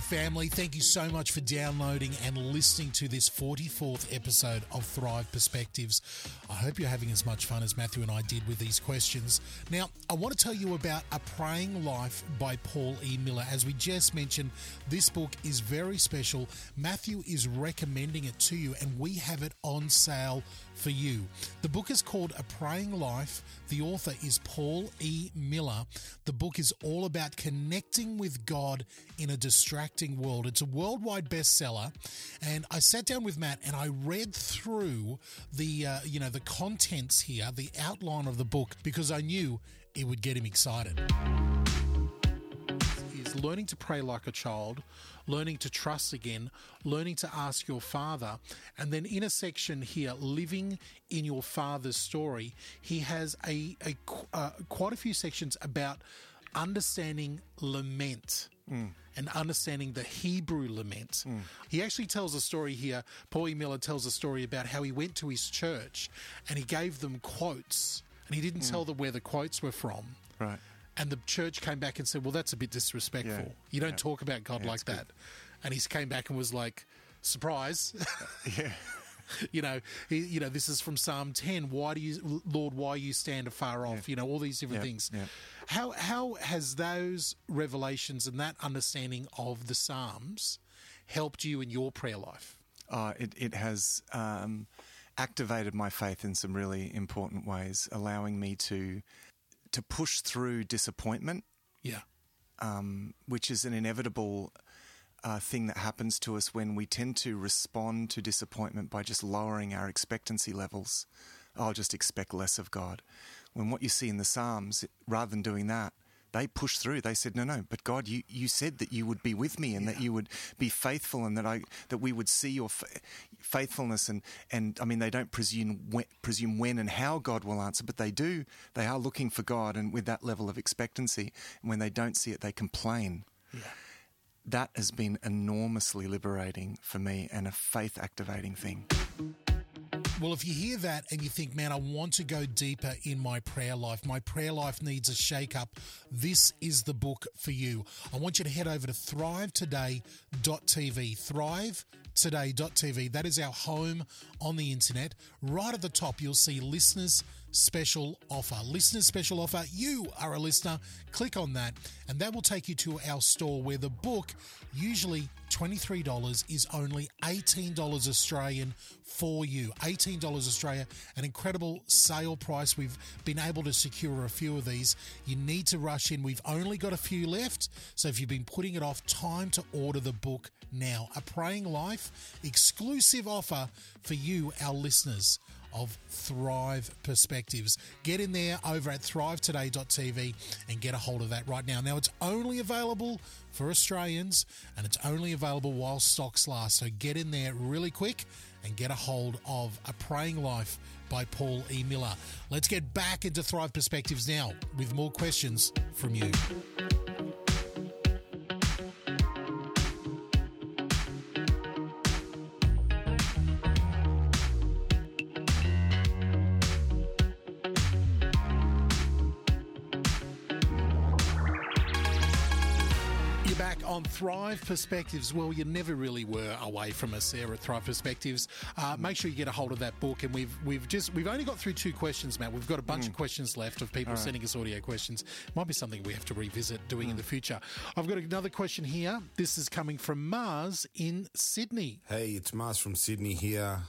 Speaker 2: Family. Thank you so much for downloading and listening to this 44th episode of Thrive Perspectives. I hope you're having as much fun as Matthew and I did with these questions. Now, I want to tell you about A Praying Life by Paul E. Miller. As we just mentioned, this book is very special. Matthew is recommending it to you, and we have it on sale for you. The book is called A Praying Life. The author is Paul E. Miller. The book is all about connecting with God in a distracting world. It's a worldwide bestseller, and I sat down with Matt and I read through the uh, you know the contents here, the outline of the book, because I knew it would get him excited. Is learning to pray like a child, learning to trust again, learning to ask your father, and then in a section here, living in your father's story, he has a, a uh, quite a few sections about understanding lament. Mm. And understanding the Hebrew lament. Mm. He actually tells a story here. Paul e. Miller tells a story about how he went to his church and he gave them quotes and he didn't mm. tell them where the quotes were from.
Speaker 3: Right.
Speaker 2: And the church came back and said, "Well, that's a bit disrespectful. Yeah. You don't yeah. talk about God like that." Good. And he came back and was like, "Surprise!"
Speaker 3: yeah.
Speaker 2: you know, he, you know, this is from Psalm ten. Why do you, Lord? Why you stand afar off? You know, all these different things. How how has those revelations and that understanding of the Psalms helped you in your prayer life?
Speaker 3: Uh, it it has. Um, activated my faith in some really important ways, allowing me to to push through disappointment.
Speaker 2: Yeah.
Speaker 3: Um, which is an inevitable uh, thing that happens to us when we tend to respond to disappointment by just lowering our expectancy levels. I'll just expect less of God. When what you see in the Psalms, rather than doing that, they pushed through. They said, "No, no, but God, you, you said that you would be with me and yeah. that you would be faithful and that I that we would see your faithfulness." And and I mean, they don't presume when, presume when and how God will answer, but they do. They are looking for God, and with that level of expectancy. And when they don't see it, they complain.
Speaker 2: Yeah.
Speaker 3: That has been enormously liberating for me and a faith activating thing.
Speaker 2: Well, if you hear that and you think, man, I want to go deeper in my prayer life, my prayer life needs a shake up, this is the book for you. I want you to head over to thrivetoday.tv. Thrive today.tv. That is our home on the internet. Right at the top, you'll see listeners special offer. Listeners special offer. You are a listener. Click on that, and that will take you to our store where the book, usually $23, is only $18 Australian for you. $18 Australia, an incredible sale price. We've been able to secure a few of these. You need to rush in. We've only got a few left, so if you've been putting it off, time to order the book now. A Praying Life exclusive offer for you, our listeners of Thrive Perspectives. Get in there over at thrivetoday.tv and get a hold of that right now. Now, it's only available for Australians and it's only available while stocks last. So get in there really quick and get a hold of A Praying Life by Paul E. Miller. Let's get back into Thrive Perspectives now with more questions from you. On Thrive Perspectives. Well, you never really were away from us there at Thrive Perspectives. Uh, make sure you get a hold of that book. And we've we've just we've only got through two questions, Matt. We've got a bunch mm. of questions left of people right. sending us audio questions. Might be something we have to revisit doing mm. in the future. I've got another question here. This is coming from Mars in Sydney.
Speaker 6: Hey, it's Mars from Sydney here.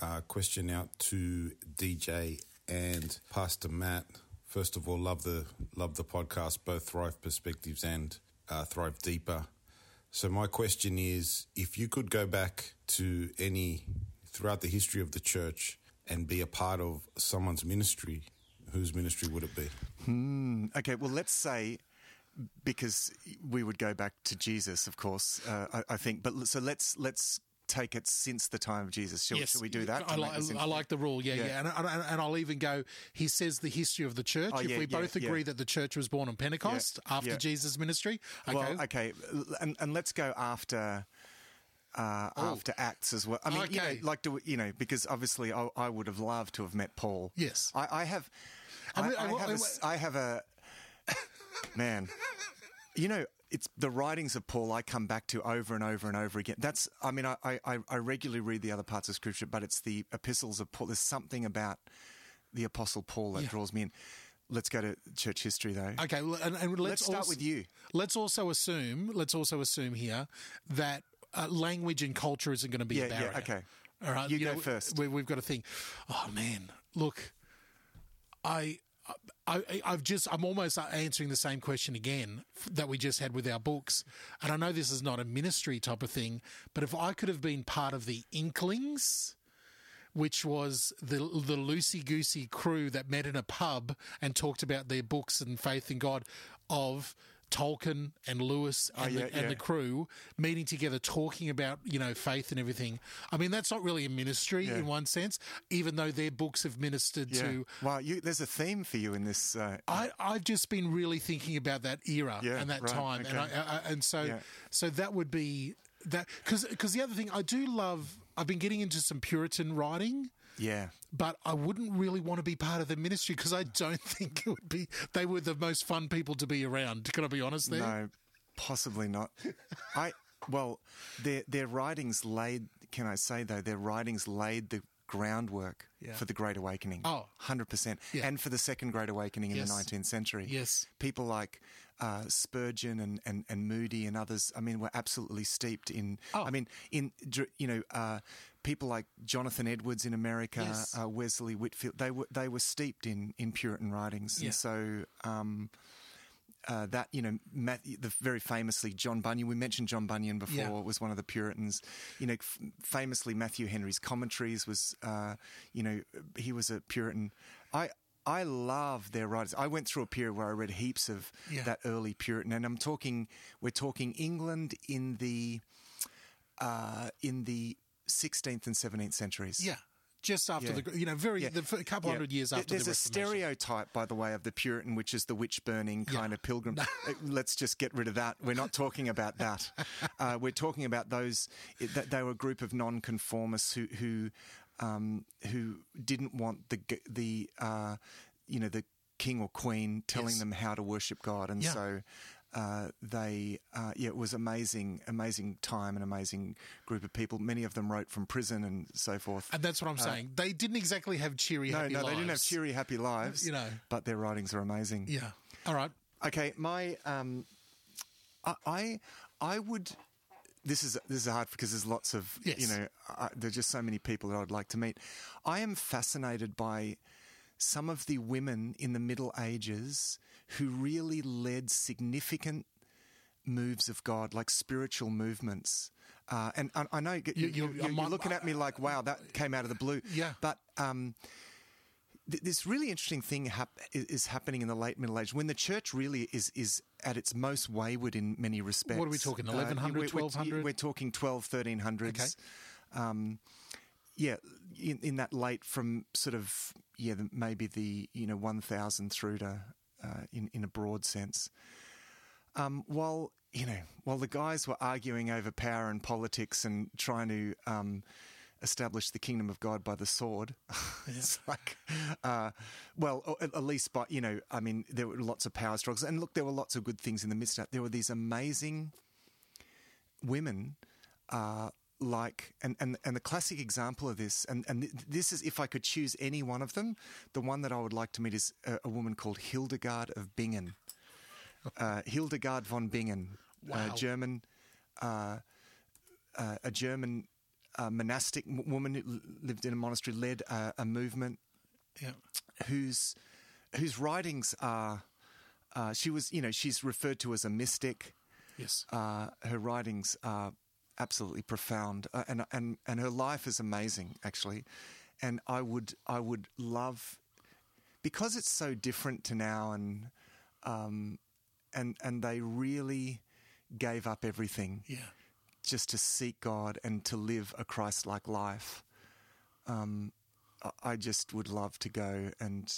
Speaker 6: Uh, question out to DJ and Pastor Matt. First of all, love the love the podcast, both Thrive Perspectives and uh, Thrive Deeper. So, my question is if you could go back to any throughout the history of the church and be a part of someone's ministry, whose ministry would it be?
Speaker 3: Hmm. Okay, well, let's say because we would go back to Jesus, of course. Uh, I, I, think, but so let's let's take it since the time of Jesus. Shall, yes. shall we do that?
Speaker 2: I like, I like, the rule. Yeah, yeah. yeah. And, and, and, I'll even go, he says the history of the church. Oh, if yeah, we both agree that the church was born on Pentecost after Jesus' ministry.
Speaker 3: Okay. Well, okay. And, and let's go after. Uh, oh. after Acts as well. I mean, okay. you know, like do you know? Because obviously, I, I, would have loved to have met Paul.
Speaker 2: Yes,
Speaker 3: I, I have. I, I, have a, I have a man. You know, it's the writings of Paul I come back to over and over and over again. That's, I mean, I, I, I regularly read the other parts of Scripture, but it's the epistles of Paul. There's something about the Apostle Paul that
Speaker 2: Yeah.
Speaker 3: draws me in. Let's go to church history, though.
Speaker 2: Okay, and, and let's,
Speaker 3: Let's start
Speaker 2: also-
Speaker 3: with you.
Speaker 2: Let's also assume. Let's also assume here that uh, language and culture isn't going to be
Speaker 3: Yeah,
Speaker 2: a
Speaker 3: yeah,
Speaker 2: barrier.
Speaker 3: okay.
Speaker 2: All right.
Speaker 3: You go
Speaker 2: know,
Speaker 3: first.
Speaker 2: We, we've got to think. Oh man, look, I. I, I've just, I'm almost answering the same question again that we just had with our books. And I know this is not a ministry type of thing, but if I could have been part of the Inklings, which was the the loosey goosey crew that met in a pub and talked about their books and faith in God of Tolkien and Lewis and,
Speaker 3: Oh, yeah,
Speaker 2: the, and
Speaker 3: yeah.
Speaker 2: the crew meeting together, talking about you know faith and everything. I mean, that's not really a ministry
Speaker 3: Yeah.
Speaker 2: in one sense, even though their books have ministered to.
Speaker 3: Wow, you, there's a theme for you in this. Uh,
Speaker 2: I, I've just been really thinking about that era and that
Speaker 3: right,
Speaker 2: time, and I. I, and so so that would be that because because the other thing I do love. I've been getting into some Puritan writing
Speaker 3: yeah.
Speaker 2: but I wouldn't really want to be part of the ministry because I don't think it would be. They were the most fun people to be around. Can I be honest there?
Speaker 3: No, possibly not. I well, their their writings laid. Can I say though, their writings laid the groundwork
Speaker 2: Yeah.
Speaker 3: for the Great Awakening.
Speaker 2: Oh.
Speaker 3: 100 percent,
Speaker 2: Yeah.
Speaker 3: and for the Second Great Awakening in
Speaker 2: Yes.
Speaker 3: the nineteenth century.
Speaker 2: Yes.
Speaker 3: people like. Uh, Spurgeon and, and, and Moody and others, I mean, were absolutely steeped in.
Speaker 2: Oh.
Speaker 3: I mean, in you know, uh, people like Jonathan Edwards in America,
Speaker 2: Yes.
Speaker 3: uh, Wesley Whitefield, they were they were steeped in in Puritan writings,
Speaker 2: Yeah.
Speaker 3: and so um, uh, that you know Matthew, the very famously John Bunyan. We mentioned John Bunyan before.
Speaker 2: Yeah.
Speaker 3: Was one of the Puritans. You know, f- famously Matthew Henry's commentaries was. Uh, you know, he was a Puritan. I. I love their writers. I went through a period where I read heaps of
Speaker 2: Yeah.
Speaker 3: that early Puritan, and I'm talking. We're talking England in the uh, in the 16th and 17th centuries.
Speaker 2: Yeah, just after
Speaker 3: Yeah.
Speaker 2: the you know very
Speaker 3: Yeah.
Speaker 2: the couple
Speaker 3: Yeah.
Speaker 2: hundred years after
Speaker 3: There's
Speaker 2: the
Speaker 3: a stereotype, by the way, of the Puritan, which is the witch burning kind of pilgrim. Uh, Let's just get rid of that. We're not talking about that. Uh, we're talking about those. That they were a group of nonconformists who who um, who didn't want the the uh, you know the king or queen telling
Speaker 2: Yes.
Speaker 3: them how to worship God, and so. Uh, they, uh, yeah, it was amazing, amazing time, and amazing group of people. Many of them wrote from prison and so forth.
Speaker 2: And that's what I'm saying. They didn't exactly have cheery.
Speaker 3: Uh, No, no, they didn't have cheery, happy lives.
Speaker 2: You know.
Speaker 3: but their writings are amazing.
Speaker 2: Yeah. All right.
Speaker 3: Okay, my um, I, I, I would. This is this is hard because there's lots of
Speaker 2: Yes.
Speaker 3: you know I, there's just so many people that I'd like to meet. I am fascinated by some of the women in the Middle Ages who really led significant moves of God, like spiritual movements. Uh, and I, I know you,
Speaker 2: You-
Speaker 3: you, are looking at me like, wow, that came out of the blue.
Speaker 2: Yeah.
Speaker 3: But um, th- this really interesting thing hap- is, happening in the late Middle Age when the church really is is at its most wayward in many respects.
Speaker 2: What are we talking,
Speaker 3: Uh,
Speaker 2: 1100,
Speaker 3: we're- we're-
Speaker 2: 1200?
Speaker 3: We're talking 12, 1300s.
Speaker 2: Okay.
Speaker 3: Um, yeah, in, in that late from sort of yeah the, maybe the you know 1000 through to uh, in in a broad sense. Um, while you know while the guys were arguing over power and politics and trying to um, establish the kingdom of God by the sword, it's like uh, well at, at least by you know I mean there were lots of power struggles and look there were lots of good things in the midst of that. There were these amazing women uh, like and, and and the classic example of this and and this is if I could choose any one of them the one that I would like to meet is a, a woman called Hildegard of Bingen uh, Hildegard von Bingen
Speaker 2: Wow.
Speaker 3: a German uh, uh, a German uh, monastic woman who lived in a monastery led uh, a movement
Speaker 2: Yeah.
Speaker 3: whose whose writings are uh, she was you know she's referred to as a mystic
Speaker 2: Yes.
Speaker 3: uh, her writings are absolutely profound, uh, and and and her life is amazing, actually. And I would I would love because it's so different to now, and um, and and they really gave up everything
Speaker 2: yeah.
Speaker 3: just to seek God and to live a Christ-like life. Um, I- I just would love to go and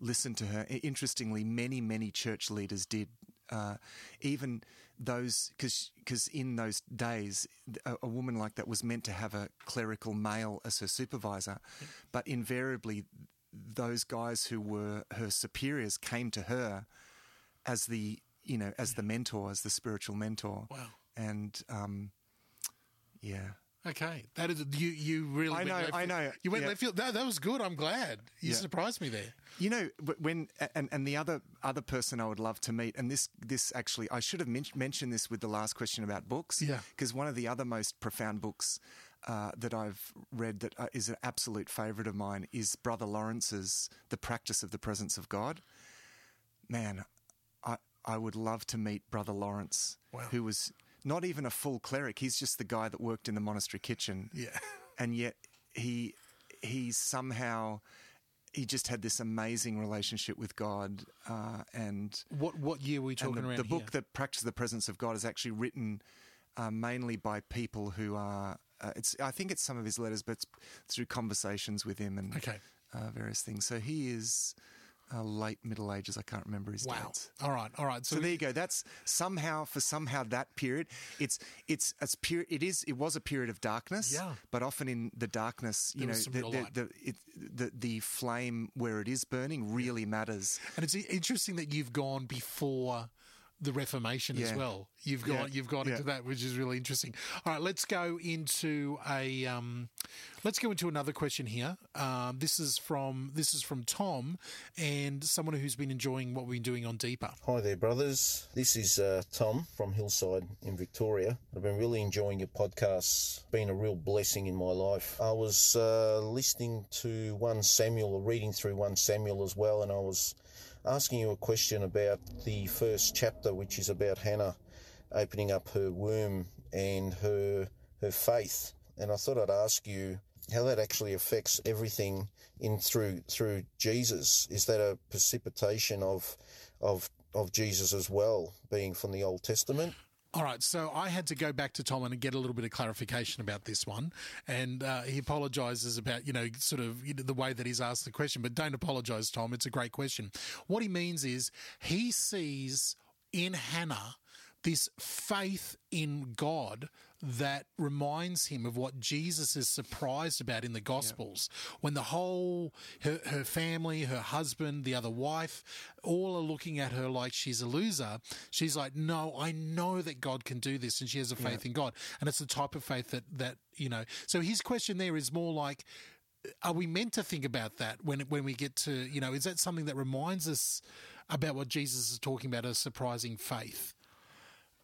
Speaker 3: listen to her. Interestingly, many many church leaders did. Uh, even those, because because in those days, a, a woman like that was meant to have a clerical male as her supervisor, but invariably, those guys who were her superiors came to her as the you know, as the mentor, as the spiritual mentor.
Speaker 2: Wow.
Speaker 3: And um, yeah,
Speaker 2: Okay, that is you. You really.
Speaker 3: I know,
Speaker 2: left
Speaker 3: I know,
Speaker 2: You went
Speaker 3: yeah.
Speaker 2: left field. No, that was good. I'm glad. You
Speaker 3: Yeah.
Speaker 2: surprised me there.
Speaker 3: You know, when and, and the other other person I would love to meet, and this this actually I should have men- mentioned this with the last question about books.
Speaker 2: Yeah.
Speaker 3: because one of the other most profound books uh, that I've read that uh, is an absolute favourite of mine is Brother Lawrence's The Practice of the Presence of God. Man, I I would love to meet Brother Lawrence,
Speaker 2: Wow.
Speaker 3: who was not even a full cleric. He's just the guy that worked in the monastery kitchen
Speaker 2: Yeah.
Speaker 3: and yet he he somehow he just had this amazing relationship with God, uh, and,
Speaker 2: What what year were we talking
Speaker 3: the,
Speaker 2: around
Speaker 3: the book
Speaker 2: here?
Speaker 3: that practice the presence of God is actually written uh, mainly by people who are. Uh, it's I think it's some of his letters, but it's through conversations with him and
Speaker 2: Okay.
Speaker 3: uh, various things. So he is uh, late Middle Ages. I can't remember his
Speaker 2: Wow.
Speaker 3: dates.
Speaker 2: All right. All right. So,
Speaker 3: So there you go. That's somehow for somehow that period. It's it's it's period. It is. It was a period of darkness.
Speaker 2: Yeah.
Speaker 3: But often in the darkness, you
Speaker 2: There
Speaker 3: know, the the, the, it, the the flame where it is burning really matters.
Speaker 2: and it's interesting that you've gone before the Reformation as well. You've
Speaker 3: Yeah.
Speaker 2: you've gone
Speaker 3: Yeah.
Speaker 2: into that, which is really interesting. All right, let's go into a um, let's go into another question here. Um, this is from this is from Tom and someone who's been enjoying what we've been doing on Deeper.
Speaker 7: Hi there, brothers. This is uh, Tom from Hillside in Victoria. I've been really enjoying your podcasts. Been a real blessing in my life. I was uh, listening to 1 Samuel, or reading through 1 Samuel as well, and I was asking you a question about the first chapter, which is about Hannah opening up her womb and her her faith. And I thought I'd ask you how that actually affects everything in through through Jesus. Is that a precipitation of of of Jesus as well, being from the Old Testament?
Speaker 2: All right, so I had to go back to Tom and get a little bit of clarification about this one, and uh, he apologises about you know sort of you know, the way that he's asked the question, but don't apologise, Tom. It's a great question. What he means is he sees in Hannah this faith in God that reminds him of what Jesus is surprised about in the Gospels when the whole her, her family, her husband, the other wife, all are looking at her like she's a loser. She's like, "No, I know that God can do this," and she has a faith in God, and it's the type of faith that that you know. So his question there is more like. Are we meant to think about that when when we get to you know? Is that something that reminds us about what Jesus is talking about a surprising faith?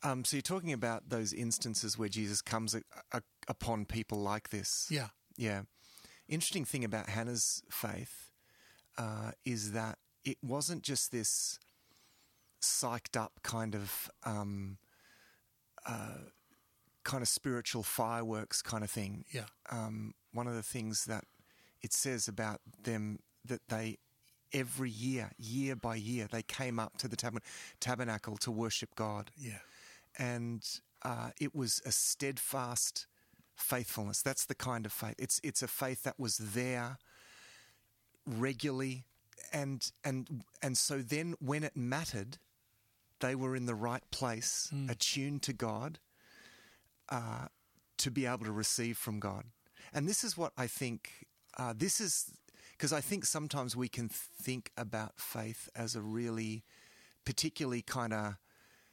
Speaker 3: Um, so you're talking about those instances where Jesus comes a, a, upon people like this.
Speaker 2: Yeah.
Speaker 3: Yeah. Interesting thing about Hannah's faith uh, is that it wasn't just this psyched up kind of um, uh, kind of spiritual fireworks kind of thing.
Speaker 2: Yeah.
Speaker 3: Um, one of the things that it says about them that they every year, year by year, they came up to the tab- tabernacle to worship God
Speaker 2: Yeah.
Speaker 3: And uh, it was a steadfast faithfulness. That's the kind of faith. It's it's a faith that was there regularly, and and and so then when it mattered, they were in the right place, attuned to God, uh, to be able to receive from God. And this is what I think. Uh, this is because I think sometimes we can think about faith as a really, particularly kind of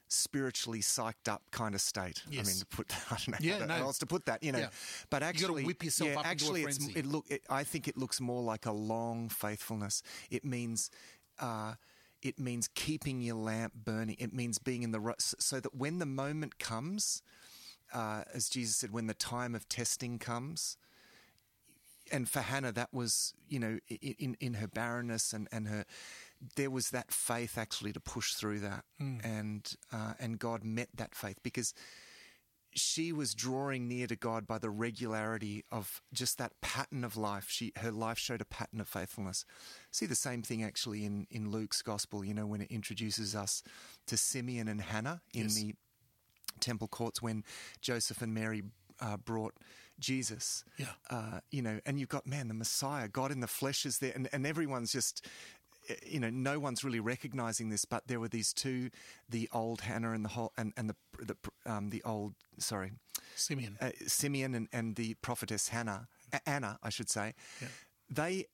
Speaker 3: spiritually psyched up kind of state. I mean, to put that, I don't know
Speaker 2: Yeah,
Speaker 3: how,
Speaker 2: no.
Speaker 3: how else to put that, you know.
Speaker 2: Yeah.
Speaker 3: But actually,
Speaker 2: whip yourself
Speaker 3: yeah,
Speaker 2: up into a
Speaker 3: actually, it's,
Speaker 2: frenzy.
Speaker 3: it look. It, I think it looks more like a long faithfulness. It means. Uh, it means keeping your lamp burning. It means being in the right, so that when the moment comes, uh, as Jesus said, when the time of testing comes, and for Hannah, that was, you know, in, in her barrenness and, and her, there was that faith actually to push through that. And, uh, and God met that faith because she was drawing near to God by the regularity of just that pattern of life. She, her life showed a pattern of faithfulness. See the same thing actually in, in Luke's gospel, you know, when it introduces us to Simeon and Hannah in
Speaker 2: Yes.
Speaker 3: the temple courts when Joseph and Mary uh, brought Jesus.
Speaker 2: Yeah.
Speaker 3: Uh, you know, and you've got, man, the Messiah, God in the flesh is there, and, and everyone's just, you know, no one's really recognizing this, but there were these two, the old Hannah and the whole, and, and the, the, um, the old, sorry,
Speaker 2: Simeon.
Speaker 3: uh, Simeon and, and the prophetess Hannah, Anna, I should say, they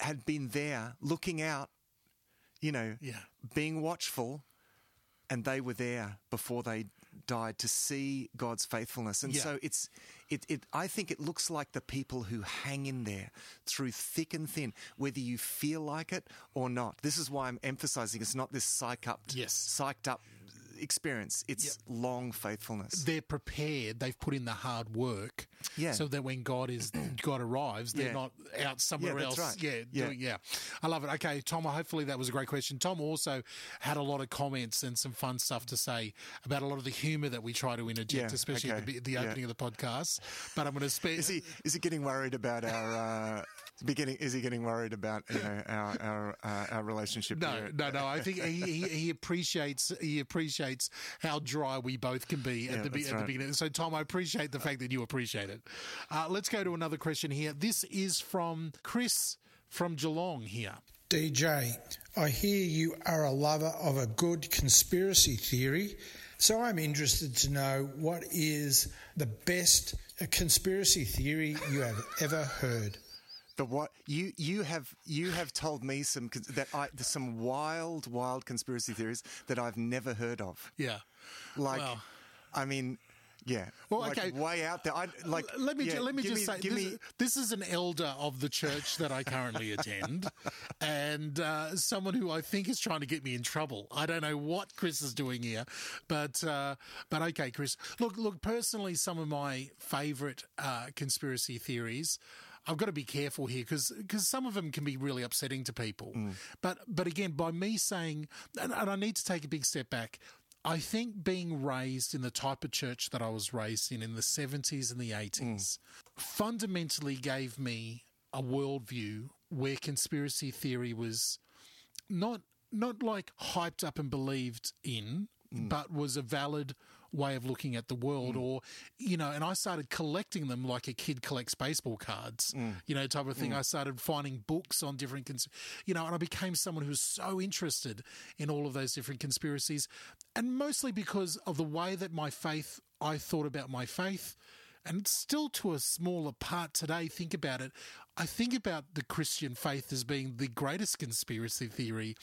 Speaker 3: had been there looking out, you know,
Speaker 2: Yeah.
Speaker 3: being watchful, and they were there before they died to see God's faithfulness. And
Speaker 2: Yeah.
Speaker 3: so it's it, it I think it looks like the people who hang in there through thick and thin, whether you feel like it or not. This is why I'm emphasizing it's not this psych up
Speaker 2: Yes.
Speaker 3: psyched up experience. It's long faithfulness.
Speaker 2: they're prepared. They've put in the hard work,
Speaker 3: Yeah.
Speaker 2: so that when God is God arrives, they're
Speaker 3: Yeah.
Speaker 2: not out somewhere
Speaker 3: Yeah,
Speaker 2: else.
Speaker 3: right.
Speaker 2: Yeah,
Speaker 3: Yeah.
Speaker 2: doing- yeah. I love it. Okay, Tom. Hopefully that was a great question. Tom also had a lot of comments and some fun stuff to say about a lot of the humour that we try to interject, especially at
Speaker 3: okay.
Speaker 2: the, the opening of the podcast. But I'm going to speak.
Speaker 3: Is he is he getting worried about our uh, beginning? Is he getting worried about you know our our uh, our relationship?
Speaker 2: No,
Speaker 3: here?
Speaker 2: no, no. I think he, he, he appreciates he appreciates how dry we both can be at the be-
Speaker 3: that's
Speaker 2: at the beginning. So, Tom, I appreciate the fact that you appreciate it. Uh, let's go to another question here. This is from Chris from Geelong here.
Speaker 8: DJ, I hear you are a lover of a good conspiracy theory, so I'm interested to know what is the best conspiracy theory you have ever heard.
Speaker 3: The what you you have you have told me some that I some wild wild conspiracy theories that I've never heard of.
Speaker 2: Yeah.
Speaker 3: Like,
Speaker 2: Well-
Speaker 3: I mean, yeah.
Speaker 2: Well,
Speaker 3: like
Speaker 2: okay.
Speaker 3: way out there. I like.
Speaker 2: Let me
Speaker 3: yeah,
Speaker 2: ju- let me just say
Speaker 3: give
Speaker 2: this,
Speaker 3: me.
Speaker 2: is- this is an elder of the church that I currently attend, and uh, someone who I think is trying to get me in trouble. I don't know what Chris is doing here, but uh, but okay, Chris. Look, look. Personally, some of my favourite uh, conspiracy theories. I've got to be careful here because because some of them can be really upsetting to people. Mm. But but again, by me saying, and, and I need to take a big step back. I think being raised in the type of church that I was raised in in the 70s and the 80s mm. fundamentally gave me a worldview where conspiracy theory was not not like hyped up and believed in, mm. but was a valid way of looking at the world mm. or you know and i started collecting them like a kid collects baseball cards mm. you know type of thing. Mm. I started finding books on different cons- you know and i became someone who was so interested in all of those different conspiracies and mostly because of the way that my faith i thought about my faith and still to a smaller part today think about it. I think about the christian faith as being the greatest conspiracy theory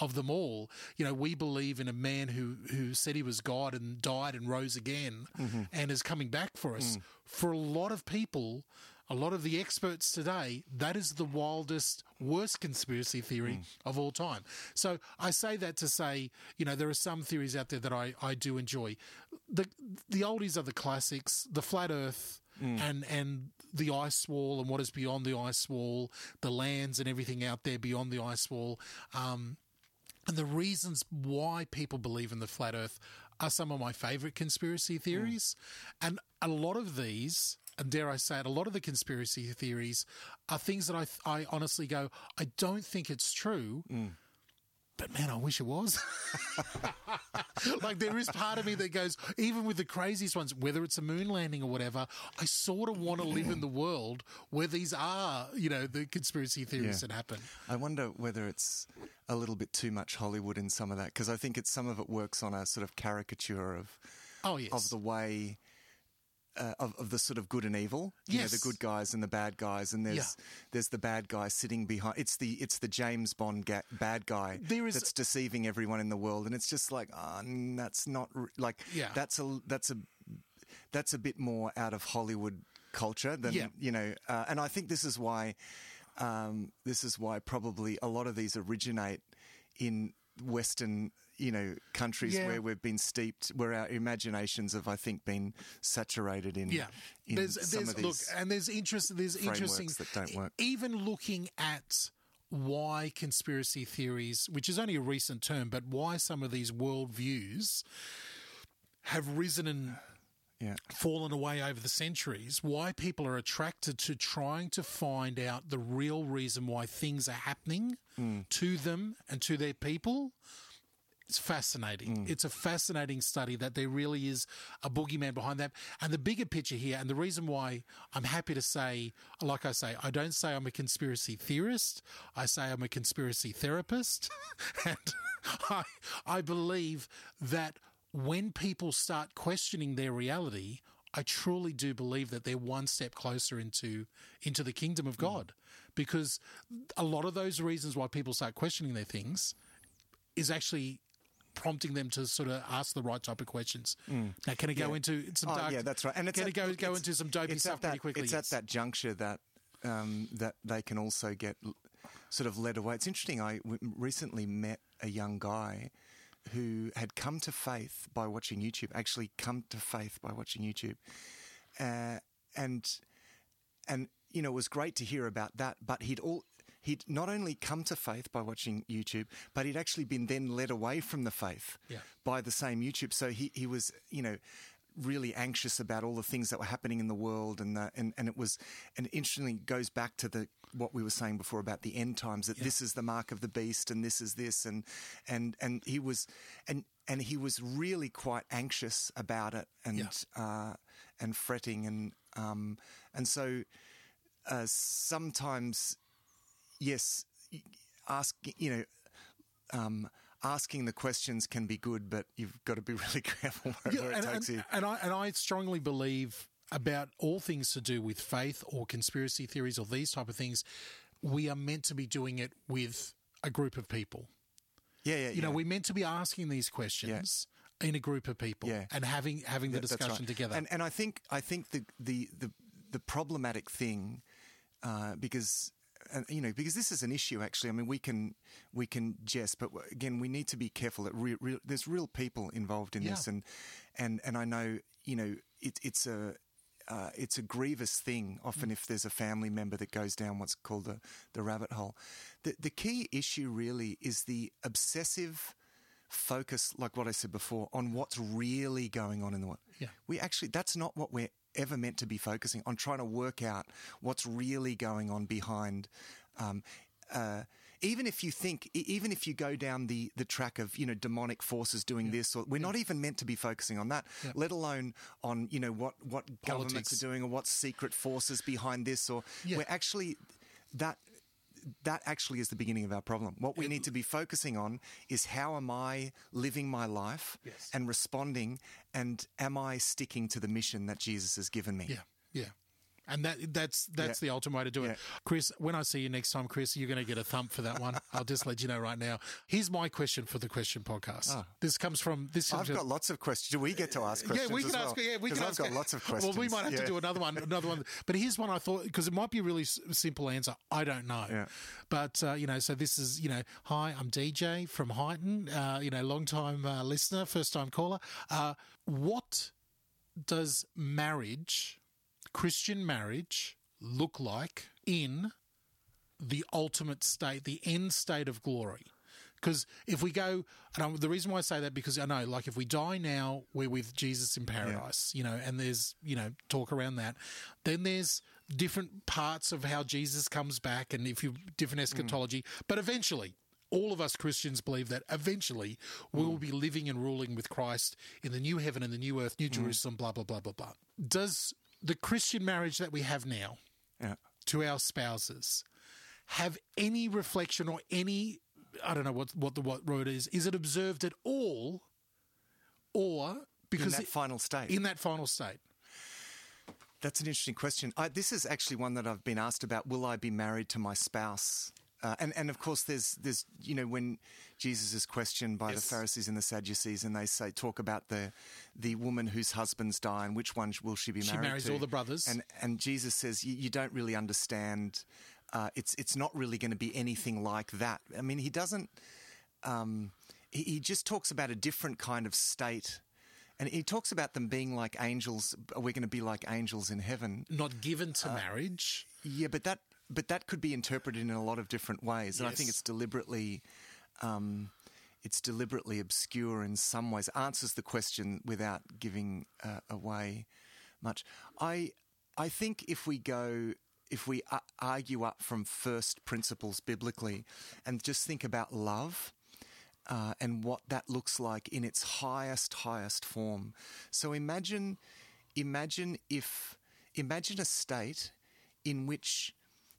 Speaker 2: of them all. You know we believe in a man who who said he was god and died and rose again mm-hmm. and is coming back for us. Mm. For a lot of people a lot of the experts today, that is the wildest, worst conspiracy theory hmm. of all time. So I say that to say, you know, there are some theories out there that I, I do enjoy. The the oldies are the classics, the flat Earth. Hmm. And and the ice wall and what is beyond the ice wall, the lands and everything out there beyond the ice wall, um, and the reasons why people believe in the flat earth are some of my favorite conspiracy hmm. theories. And a lot of these, and dare I say it, a lot of the conspiracy theories are things that I, I honestly go, I don't think it's true. Mm. But man, I wish it was. like there is part of me that goes, even with the craziest ones, whether it's a moon landing or whatever, I sort of want to live in the world where these are, you know, the conspiracy theories
Speaker 3: Yeah.
Speaker 2: that happen.
Speaker 3: I wonder whether it's a little bit too much Hollywood in some of that because I think it's some of it works on a sort of caricature of
Speaker 2: Oh yes,
Speaker 3: of the way. Uh, of, of the sort of good and evil, you know, the good guys and the bad guys, and there's
Speaker 2: Yeah.
Speaker 3: there's the bad guy sitting behind. It's the it's the James Bond ga- bad guy
Speaker 2: There is-
Speaker 3: that's deceiving everyone in the world, and it's just like, oh, that's not r- like
Speaker 2: Yeah.
Speaker 3: that's a that's a that's a bit more out of Hollywood culture than
Speaker 2: Yeah.
Speaker 3: you know. Uh, and I think this is why um, this is why probably a lot of these originate in Western you know countries
Speaker 2: Yeah.
Speaker 3: where we've been steeped, where our imaginations have I think been saturated in.
Speaker 2: Yeah,
Speaker 3: in
Speaker 2: there's,
Speaker 3: some
Speaker 2: there's
Speaker 3: of
Speaker 2: look,
Speaker 3: these.
Speaker 2: and there's interest. There's interesting
Speaker 3: that don't work.
Speaker 2: Even looking at why conspiracy theories, which is only a recent term, but why some of these worldviews have risen and
Speaker 3: yeah.
Speaker 2: fallen away over the centuries, why people are attracted to trying to find out the real reason why things are happening hmm. to them and to their people. It's fascinating. Mm. It's a fascinating study that there really is a boogeyman behind that. And the bigger picture here, and the reason why I'm happy to say, like I say, I don't say I'm a conspiracy theorist. I say I'm a conspiracy therapist. and I, I believe that when people start questioning their reality, I truly do believe that they're one step closer into into the kingdom of mm. God, because a lot of those reasons why people start questioning their things is actually prompting them to sort of ask the right type of questions. Now, can it go
Speaker 3: Yeah.
Speaker 2: into some
Speaker 3: Oh,
Speaker 2: dark?
Speaker 3: yeah, that's right. And it's
Speaker 2: can
Speaker 3: at-
Speaker 2: it go go into some dopey stuff pretty quickly?
Speaker 3: It's
Speaker 2: yes.
Speaker 3: at that juncture that um, that they can also get sort of led away. It's interesting. I w- recently met a young guy who had come to faith by watching YouTube. Actually, come to faith by watching YouTube, uh, and and you know it was great to hear about that. But he'd all he'd not only come to faith by watching YouTube, but he'd actually been then led away from the faith
Speaker 2: Yeah.
Speaker 3: by the same YouTube. So he he was you know really anxious about all the things that were happening in the world and the, and and it was and interestingly goes back to the what we were saying before about the end times that this is the mark of the beast and this is this and and and he was and and he was really quite anxious about it and
Speaker 2: Yeah.
Speaker 3: uh, and fretting and um, and so uh, sometimes yes ask you know um, asking the questions can be good but you've got to be really careful where, where it
Speaker 2: and,
Speaker 3: takes
Speaker 2: and,
Speaker 3: you
Speaker 2: and I and I strongly believe about all things to do with faith or conspiracy theories or these type of things, we are meant to be doing it with a group of people.
Speaker 3: yeah yeah
Speaker 2: You know, we're meant to be asking these questions in a group of people
Speaker 3: Yeah.
Speaker 2: and having having the
Speaker 3: Yeah,
Speaker 2: discussion
Speaker 3: right.
Speaker 2: together.
Speaker 3: And and I think I think the the the, the problematic thing uh, because. Uh, you know, because this is an issue. Actually, I mean, we can we can jest, but again, we need to be careful. That real, real, there's real people involved in this, and and and I know, you know, it, it's a uh, it's a grievous thing. Often, if there's a family member that goes down what's called the the rabbit hole, the the key issue really is the obsessive focus, like what I said before, on what's really going on in the world.
Speaker 2: Yeah.
Speaker 3: We actually, that's not what we're ever meant to be focusing on, trying to work out what's really going on behind. Um, uh, even if you think, even if you go down the, the track of you know demonic forces doing this, or we're not even meant to be focusing on that. Let alone on you know what what governments are doing or what secret forces behind this, or
Speaker 2: Yeah.
Speaker 3: we're actually that that actually is the beginning of our problem. What we need to be focusing on is how am I living my life
Speaker 2: Yes.
Speaker 3: and responding, and am I sticking to the mission that Jesus has given me?
Speaker 2: yeah, yeah. And that that's that's
Speaker 3: Yeah.
Speaker 2: the ultimate way to do it.
Speaker 3: Yeah.
Speaker 2: Chris, when I see you next time, Chris, you're going to get a thump for that one. I'll just let you know right now. Here's my question for the question podcast. This comes from this.
Speaker 3: I've got lots of questions. Do we get to ask questions?
Speaker 2: Yeah, we can
Speaker 3: well?
Speaker 2: ask. Yeah, we can
Speaker 3: I've
Speaker 2: ask.
Speaker 3: got lots of questions.
Speaker 2: Well, we might have to do another one. Another one. But here's one I thought because it might be a really s- simple answer. I don't know.
Speaker 3: Yeah.
Speaker 2: But uh, you know, so this is you know, hi, I'm DJ from Highton. Uh, you know, long time uh, listener, first time caller. Uh, what does marriage, Christian marriage, look like in the ultimate state, the end state of glory? Because if we go, and I'm, the reason why I say that because I know, like, if we die now, we're with Jesus in paradise, you know, and there's you know talk around that. Then there's different parts of how Jesus comes back, and if you different mm. eschatology, but eventually. All of us Christians believe that eventually we mm. will be living and ruling with Christ in the new heaven and the new earth, new mm. Jerusalem, blah, blah, blah, blah, blah. Does the Christian marriage that we have now
Speaker 3: Yeah.
Speaker 2: to our spouses have any reflection or any I don't know what what the what word is. Is it observed at all, or
Speaker 3: In
Speaker 2: because
Speaker 3: that
Speaker 2: it-
Speaker 3: final state.
Speaker 2: in that final state?
Speaker 3: That's an interesting question. I, this is actually one that I've been asked about. Will I be married to my spouse? Uh, and and of course, there's there's you know when Jesus is questioned by
Speaker 2: Yes.
Speaker 3: the Pharisees and the Sadducees, and they say talk about the the woman whose husbands die and which one will she be
Speaker 2: She
Speaker 3: married She
Speaker 2: marries
Speaker 3: to?
Speaker 2: all the brothers.
Speaker 3: And and Jesus says you, don't really understand. Uh, it's it's not really going to be anything like that. I mean, he doesn't. Um, he, he just talks about a different kind of state. And he talks about them being like angels. We're going to be like angels in heaven.
Speaker 2: Not given to
Speaker 3: Uh,
Speaker 2: marriage.
Speaker 3: Yeah, but that but that could be interpreted in a lot of different ways, and I think it's deliberately. Um, it's deliberately obscure in some ways. Answers the question without giving uh, away much. I I think if we go if we argue up from first principles biblically and just think about love uh, and what that looks like in its highest highest form. So imagine imagine if imagine a state in which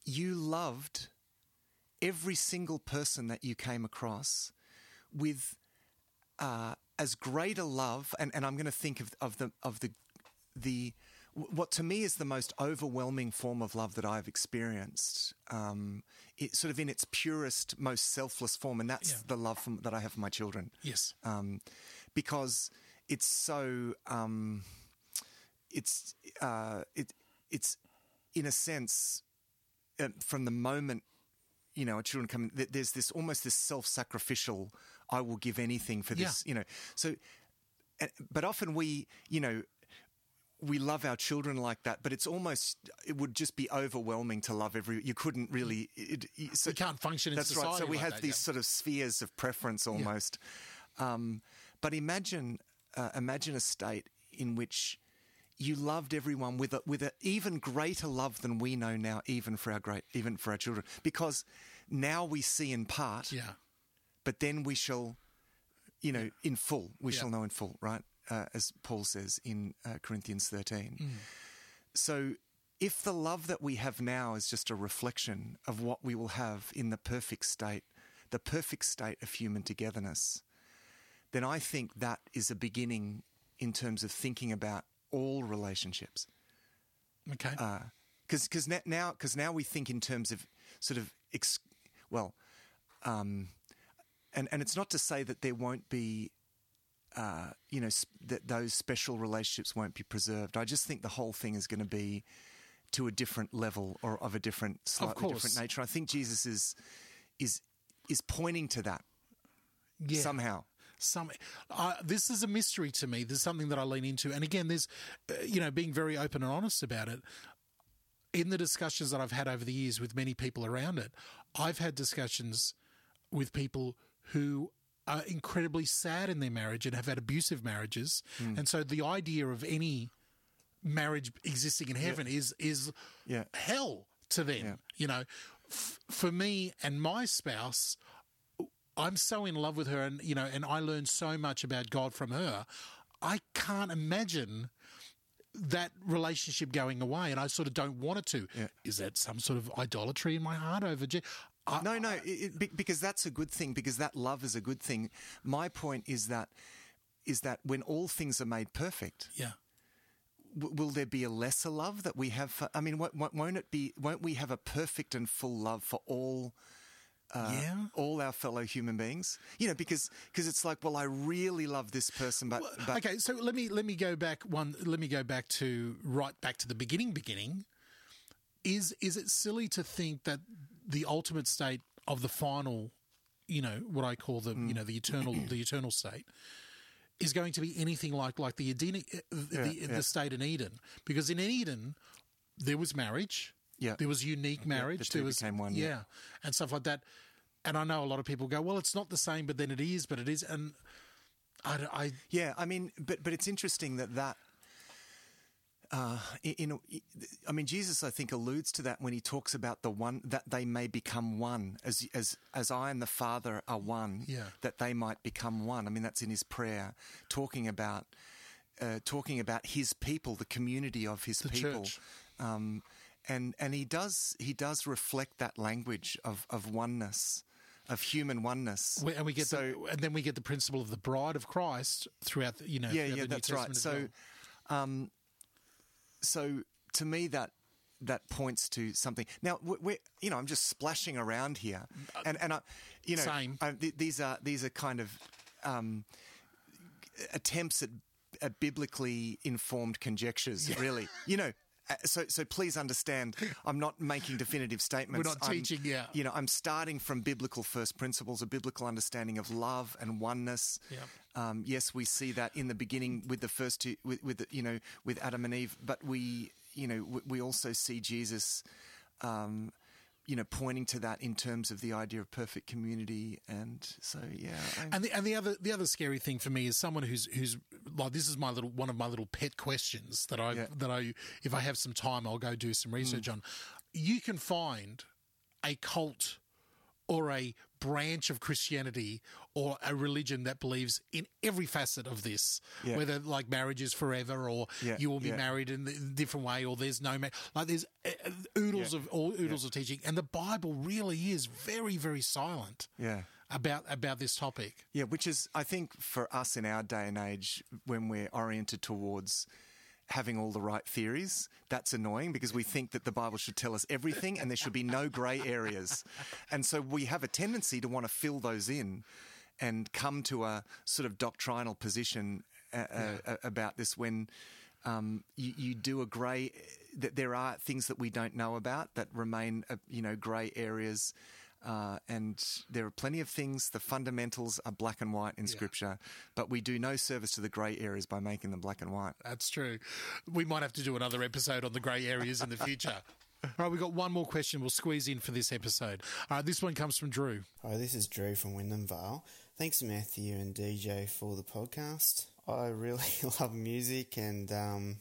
Speaker 3: you loved every single person that you came across with uh, as great a love, and, and I'm going to think of, of the of the the what to me is the most overwhelming form of love that I've experienced, um, it, sort of in its purest, most selfless form, and that's
Speaker 2: Yeah.
Speaker 3: the love from, that I have for my children.
Speaker 2: Yes.
Speaker 3: um, because it's so um, it's uh, it it's in a sense from the moment you know our children come there's this almost this self-sacrificial I will give anything for this you know so but often we you know we love our children like that, but it's almost it would just be overwhelming to love every. You couldn't really. It, it, so
Speaker 2: We can't function in
Speaker 3: That's right. So we
Speaker 2: like
Speaker 3: have
Speaker 2: that,
Speaker 3: these
Speaker 2: yeah.
Speaker 3: sort of spheres of preference almost. Um, but imagine, uh, imagine a state in which you loved everyone with a, with an even greater love than we know now, even for our great, even for our children, because now we see in part,
Speaker 2: Yeah.
Speaker 3: but then we shall, you know, in full. We
Speaker 2: Yeah.
Speaker 3: shall know in full, right? Uh, as Paul says in uh, Corinthians thirteen.
Speaker 2: Mm.
Speaker 3: So, if the love that we have now is just a reflection of what we will have in the perfect state, the perfect state of human togetherness, then I think that is a beginning in terms of thinking about all relationships.
Speaker 2: Okay.
Speaker 3: Because because now because now we think in terms of sort of ex, well, um, and and it's not to say that there won't be. Uh, you know sp- that those special relationships won't be preserved. I just think the whole thing is going to be to a different level or of a different, slightly different nature. I think Jesus is is is pointing to that
Speaker 2: yeah.
Speaker 3: somehow.
Speaker 2: Some uh, this is a mystery to me. There's something that i lean into. And again there's uh, you know being very open and honest about it in the discussions that i've had over the years with many people around it i've had discussions with people who are incredibly sad in their marriage and have had abusive marriages. And so the idea of any marriage existing in heaven is is
Speaker 3: Yeah.
Speaker 2: hell to them
Speaker 3: Yeah.
Speaker 2: you know. F- for me and my spouse I'm so in love with her, and you know, and I learned so much about God from her. I can't imagine that relationship going away, and I sort of don't want it to.
Speaker 3: Yeah.
Speaker 2: Is that some sort of idolatry in my heart over? Je- I,
Speaker 3: No, no, it, it, because that's a good thing. Because that love is a good thing. My point is that is that when all things are made perfect,
Speaker 2: yeah,
Speaker 3: will there be a lesser love that we have? For, I mean, won't it be? Won't we have a perfect and full love for all? Uh,
Speaker 2: Yeah.
Speaker 3: all our fellow human beings. You know, because because it's like, well, I really love this person, but, but
Speaker 2: okay, so let me let me go back one. Let me go back to right back to the beginning. Beginning is is it silly to think that the ultimate state of the final, you know, what I call the
Speaker 3: Mm.
Speaker 2: you know the eternal the eternal state is going to be anything like like the Edenic, uh, the,
Speaker 3: Yeah,
Speaker 2: the
Speaker 3: yeah.
Speaker 2: state in Eden because in Eden there was marriage.
Speaker 3: Yeah.
Speaker 2: there was unique marriage.
Speaker 3: the two
Speaker 2: there was
Speaker 3: became one,
Speaker 2: Yeah,
Speaker 3: yeah.
Speaker 2: and stuff like that. And I know a lot of people go, well, it's not the same, but then it is, but it is, and I, I
Speaker 3: Yeah, I mean, but but it's interesting that that. Uh, in, in, I mean, Jesus, I think, alludes to that when he talks about the one that they may become one, as as as I and the Father are one.
Speaker 2: Yeah.
Speaker 3: That they might become one. I mean, that's in his prayer, talking about uh, talking about his people, the community of his
Speaker 2: The
Speaker 3: people. Um, and and he does he does reflect that language of of oneness, of human oneness.
Speaker 2: And we get
Speaker 3: so.
Speaker 2: the, and then we get the principle of the bride of Christ throughout the, you know
Speaker 3: yeah, yeah,
Speaker 2: the New
Speaker 3: that's right. So,
Speaker 2: well.
Speaker 3: um, so to me that that points to something. Now, we- we're, you know, I'm just splashing around here, and and I, you know,
Speaker 2: Same.
Speaker 3: I, th- these are these are kind of um, attempts at, at biblically informed conjectures. Really, you know. Uh, So, so please understand, I'm not making definitive statements.
Speaker 2: We're not
Speaker 3: I'm-
Speaker 2: teaching, yeah.
Speaker 3: You know, I'm starting from biblical first principles, a biblical understanding of love and oneness.
Speaker 2: Yep.
Speaker 3: Um, yes, we see that in the beginning with the first two, with, with the, you know, with Adam and Eve, but we, you know, we, we also see Jesus, um, you know, pointing to that in terms of the idea of perfect community, and so yeah, I,
Speaker 2: And the and the other the other scary thing for me is someone who's who's like this is my little one of my little pet questions that I
Speaker 3: Yeah.
Speaker 2: that I if I have some time I'll go do some research hmm. on. You can find a cult or a branch of Christianity or a religion that believes in every facet of this,
Speaker 3: Yeah.
Speaker 2: whether like marriage is forever or
Speaker 3: Yeah,
Speaker 2: you will be
Speaker 3: yeah.
Speaker 2: married in a different way or there's no ma- like there's uh, uh, oodles of all oodles of teaching and the Bible really is very very silent
Speaker 3: yeah.
Speaker 2: about about this topic.
Speaker 3: Yeah, which is, I think, for us in our day and age, when we're oriented towards having all the right theories. That's annoying because we think that the Bible should tell us everything and there should be no grey areas. And so we have a tendency to want to fill those in and come to a sort of doctrinal position uh, uh, about this when um, you, you, do a grey. That there are things that we don't know about that remain, uh, you know, grey areas. Uh, and there are plenty of things. The fundamentals are black and white in yeah. Scripture, but we do no service to the grey areas by making them black and white.
Speaker 2: That's true. We might have to do another episode on the grey areas in the future. All right, we've got one more question we'll squeeze in for this episode. All right, this one comes from Drew.
Speaker 9: Hi, this is Drew from Wyndham Vale. Thanks, Matthew and DJ, for the podcast. I really love music and, um,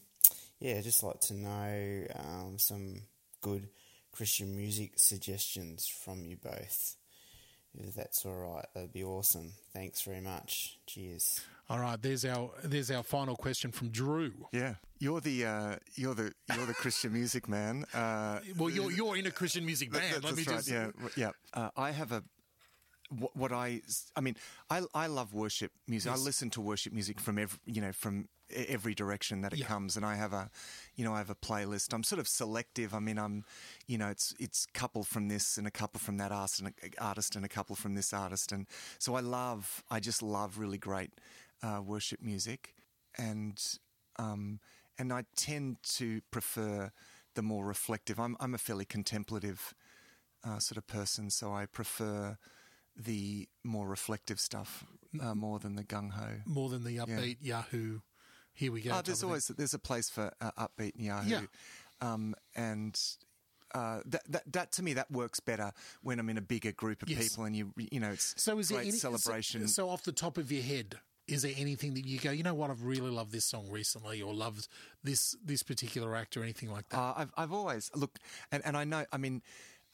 Speaker 9: yeah, just like to know um, some good Christian music suggestions from you both. If that's all right, that'd be awesome. Thanks very much. Cheers.
Speaker 2: All right, there's our there's our final question from Drew.
Speaker 3: Yeah, you're the uh, you're the you're the Christian music man. Uh,
Speaker 2: well, you're you're in a Christian music band.
Speaker 3: Let
Speaker 2: me
Speaker 3: right,
Speaker 2: just
Speaker 3: yeah yeah. Uh, I have a what, what, I I mean I I love worship music. Yes. I listen to worship music from every you know from every direction that it yeah. comes, and I have a you know I have a playlist. I'm sort of selective. I mean I'm you know it's it's couple from this and a couple from that artist and a, artist and a couple from this artist, and so I love I just love really great uh, worship music, and um, and I tend to prefer the more reflective. I'm I'm a fairly contemplative uh, sort of person, so I prefer the more reflective stuff uh, more than the gung ho,
Speaker 2: more than the upbeat yeah. Yahoo. Here we go.
Speaker 3: Oh, there's always there's a place for uh, upbeat Yahoo, yeah. um, and uh, that, that, that to me that works better when I'm in a bigger group of yes. people and you you know it's so is great any, celebration.
Speaker 2: So, so, off the top of your head, is there anything that you go, you know what, I've really loved this song recently, or loved this this particular act, or anything like that?
Speaker 3: Uh, I've I've always look, and and I know, I mean,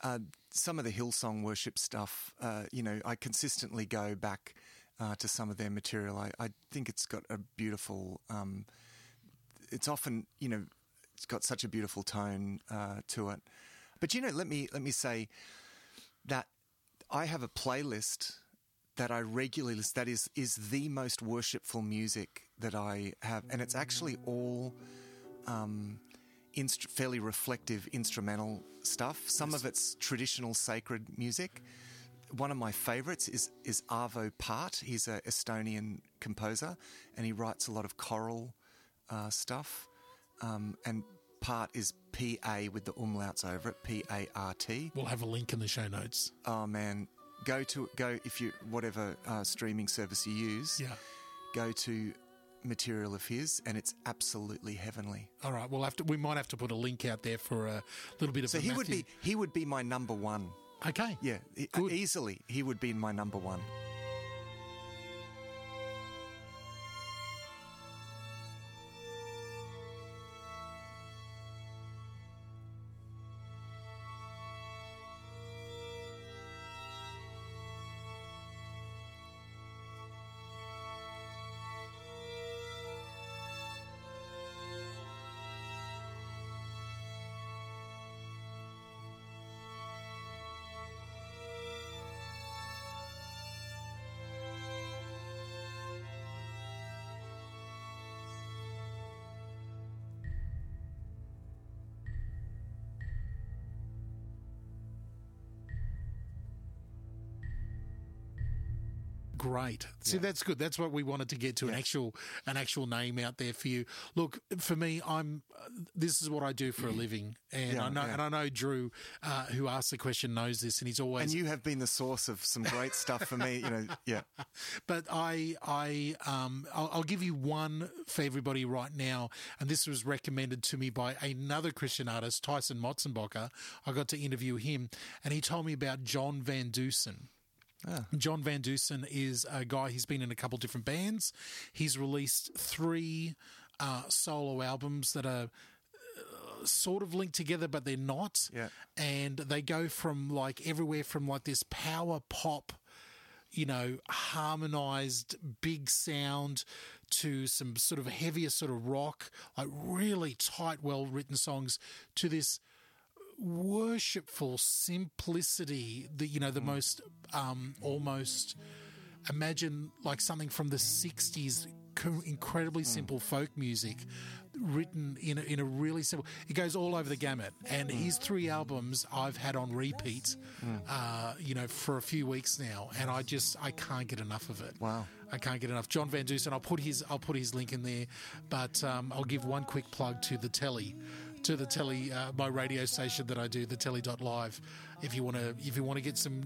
Speaker 3: uh, some of the Hillsong worship stuff, uh, you know, I consistently go back uh, to some of their material. I, I, think it's got a beautiful. Um, it's often, you know, it's got such a beautiful tone uh, to it. But you know, let me let me say that I have a playlist that I regularly list. That is is the most worshipful music that I have, and it's actually all. Um, inst- fairly reflective instrumental stuff. Some yes. of it's traditional sacred music. One of my favourites is is Arvo Pärt. He's an Estonian composer, and he writes a lot of choral uh, stuff. Um, and Pärt is P A with the umlauts over it. P A R T.
Speaker 2: We'll have a link in the show notes.
Speaker 3: Oh man, go to go if you whatever uh, streaming service you use.
Speaker 2: Yeah.
Speaker 3: Go to material of his, and it's absolutely heavenly.
Speaker 2: All right, we'll have to. We might have to put a link out there for a little bit of.
Speaker 3: So he Matthew. would be he would be my number one.
Speaker 2: Okay.
Speaker 3: Yeah, Good. easily he would be my number one.
Speaker 2: Great. See, yeah. that's good. That's what we wanted to get to yeah. an actual an actual name out there for you. Look, for me, I'm. This is what I do for a living, and yeah, I know, and I know Drew, uh, who asked the question, knows this, and he's always.
Speaker 3: And you have been the source of some great stuff for me. You know, yeah.
Speaker 2: But I, I, um, I'll, I'll give you one for everybody right now, and this was recommended to me by another Christian artist, Tyson Motsenbocker. I got to interview him, and he told me about John Van Dusen. Ah. John Van Dusen is a guy, he's been in a couple different bands. He's released three uh, solo albums that are uh, sort of linked together, but they're not.
Speaker 3: Yeah.
Speaker 2: And they go from like everywhere from like this power pop, you know, harmonized big sound to some sort of heavier sort of rock, like really tight, well written songs to this worshipful simplicity, the you know the mm. most um, almost imagine like something from the '60s, incredibly mm. simple folk music, written in a, in a really simple. It goes all over the gamut, and his three albums I've had on repeat, uh, you know, for a few weeks now, and I just I can't get enough of it.
Speaker 3: Wow.
Speaker 2: I can't get enough. John Van Dusen. I'll put his I'll put his link in there, but um, I'll give one quick plug to the telly, to the telly, uh, my radio station that I do, the telly.live. If you want to if you want to get some,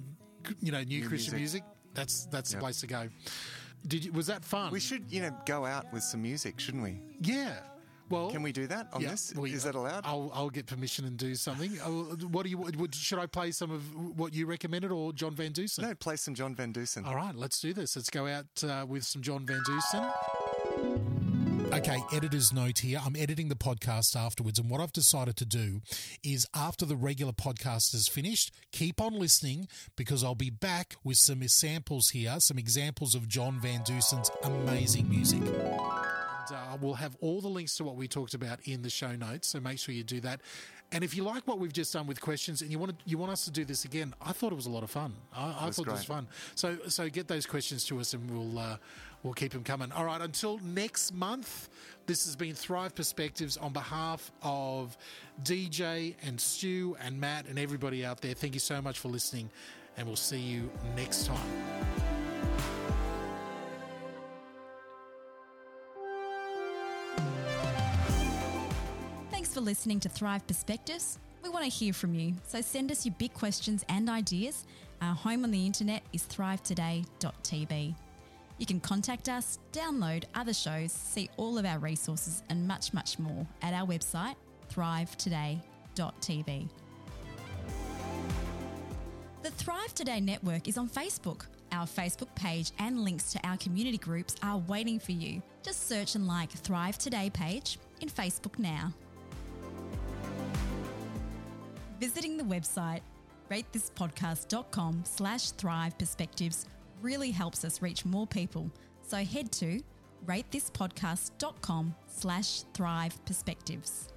Speaker 2: you know, new, Christian
Speaker 3: music.
Speaker 2: music, that's that's
Speaker 3: Yep.
Speaker 2: the place to go. Did you, was that fun?
Speaker 3: We should, you know, go out with some music, shouldn't we?
Speaker 2: yeah. Well,
Speaker 3: Can we do that on
Speaker 2: yeah,
Speaker 3: this?
Speaker 2: we-
Speaker 3: Is that allowed?
Speaker 2: I'll, I'll get permission and do something. Oh, what do you? Would, should I play some of what you recommended or John Van Dusen?
Speaker 3: no, play some John Van Dusen.
Speaker 2: All right, let's do this. Let's go out uh, with some John Van Dusen. Okay, editor's note here. I'm editing the podcast afterwards, and what I've decided to do is after the regular podcast is finished, keep on listening because I'll be back with some samples here, some examples of John Van Dusen's amazing music. Uh, we'll have all the links to what we talked about in the show notes, so make sure you do that. And if you like what we've just done with questions and you want to, you want us to do this again, I thought it was a lot of fun. I, I
Speaker 3: was
Speaker 2: thought it was fun. So so get those questions to us and we'll uh, we'll keep them coming. All right, until next month. This has been Thrive Perspectives on behalf of DJ and Stu and Matt and everybody out there. Thank you so much for listening, and we'll see you next time.
Speaker 1: Thanks for listening to Thrive Perspectives. We want to hear from you, so send us your big questions and ideas. Our home on the internet is thrivetoday.tv. You can contact us, download other shows, see all of our resources, and much, much more at our website, thrivetoday.tv. The Thrive Today network is on Facebook. Our Facebook page and links to our community groups are waiting for you. Just search and like Thrive Today page in Facebook now. Visiting the website ratethispodcast.com slash thrive perspectives really helps us reach more people. So head to ratethispodcast.com slash thrive perspectives.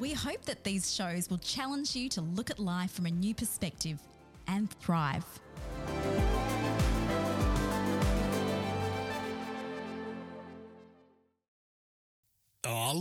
Speaker 1: We hope that these shows will challenge you to look at life from a new perspective and thrive.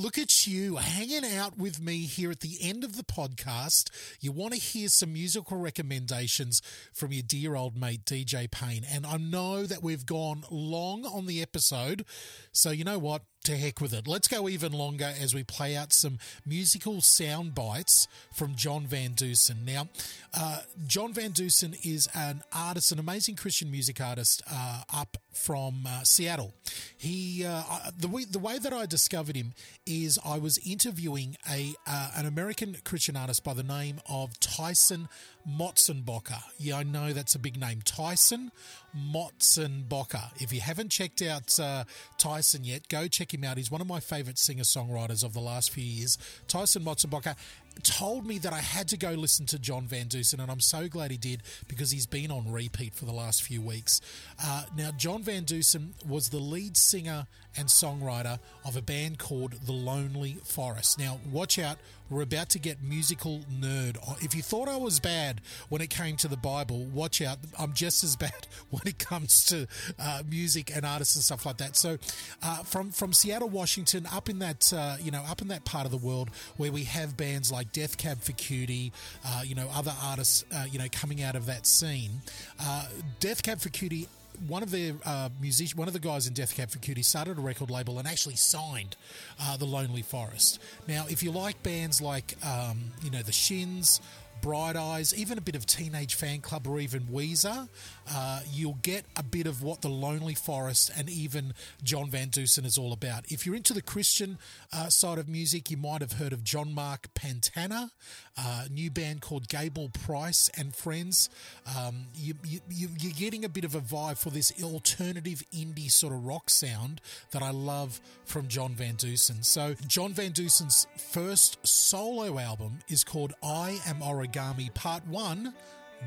Speaker 2: Look at you hanging out with me here at the end of the podcast. You want to hear some musical recommendations from your dear old mate DJ Payne. And I know that we've gone long on the episode. So, you know what? To heck with it. Let's go even longer as we play out some musical sound bites from John Van Dusen. Now, uh, John Van Dusen is an artist, an amazing Christian music artist uh, up from uh, Seattle. He uh, the way the way that I discovered him is I was interviewing a uh, an American Christian artist by the name of Tyson Motsenbocker. Yeah, I know that's a big name, Tyson Motsenbocker. If you haven't checked out uh, Tyson yet, go check him out. He's one of my favorite singer songwriters of the last few years. Tyson Motsenbocker told me that I had to go listen to John Van Dusen, and I'm so glad he did because he's been on repeat for the last few weeks. Uh, now, John Van Dusen was the lead singer and songwriter of a band called The Lonely Forest. Now, watch out, we're about to get musical nerd. If you thought I was bad when it came to the Bible, watch out. I'm just as bad when it comes to uh, music and artists and stuff like that. So, uh, from from Seattle, Washington, up in that uh, you know up in that part of the world where we have bands like Death Cab for Cutie, uh, you know other artists uh, you know coming out of that scene. Uh, Death Cab for Cutie one of the uh, musician, one of the guys in Death Cab for Cutie started a record label and actually signed uh, the Lonely Forest. Now, if you like bands like um, you know the Shins, Bright Eyes, even a bit of Teenage Fanclub, or even Weezer, uh, you'll get a bit of what the Lonely Forest and even John Van Dusen is all about. If you're into the Christian uh, side of music, you might have heard of John Mark Pantana, uh, a new band called Gable Price and Friends. Um, you, you- you're getting a bit of a vibe for this alternative indie sort of rock sound that I love from John Van Dusen. So, John Van Dusen's first solo album is called I Am Origami Part 1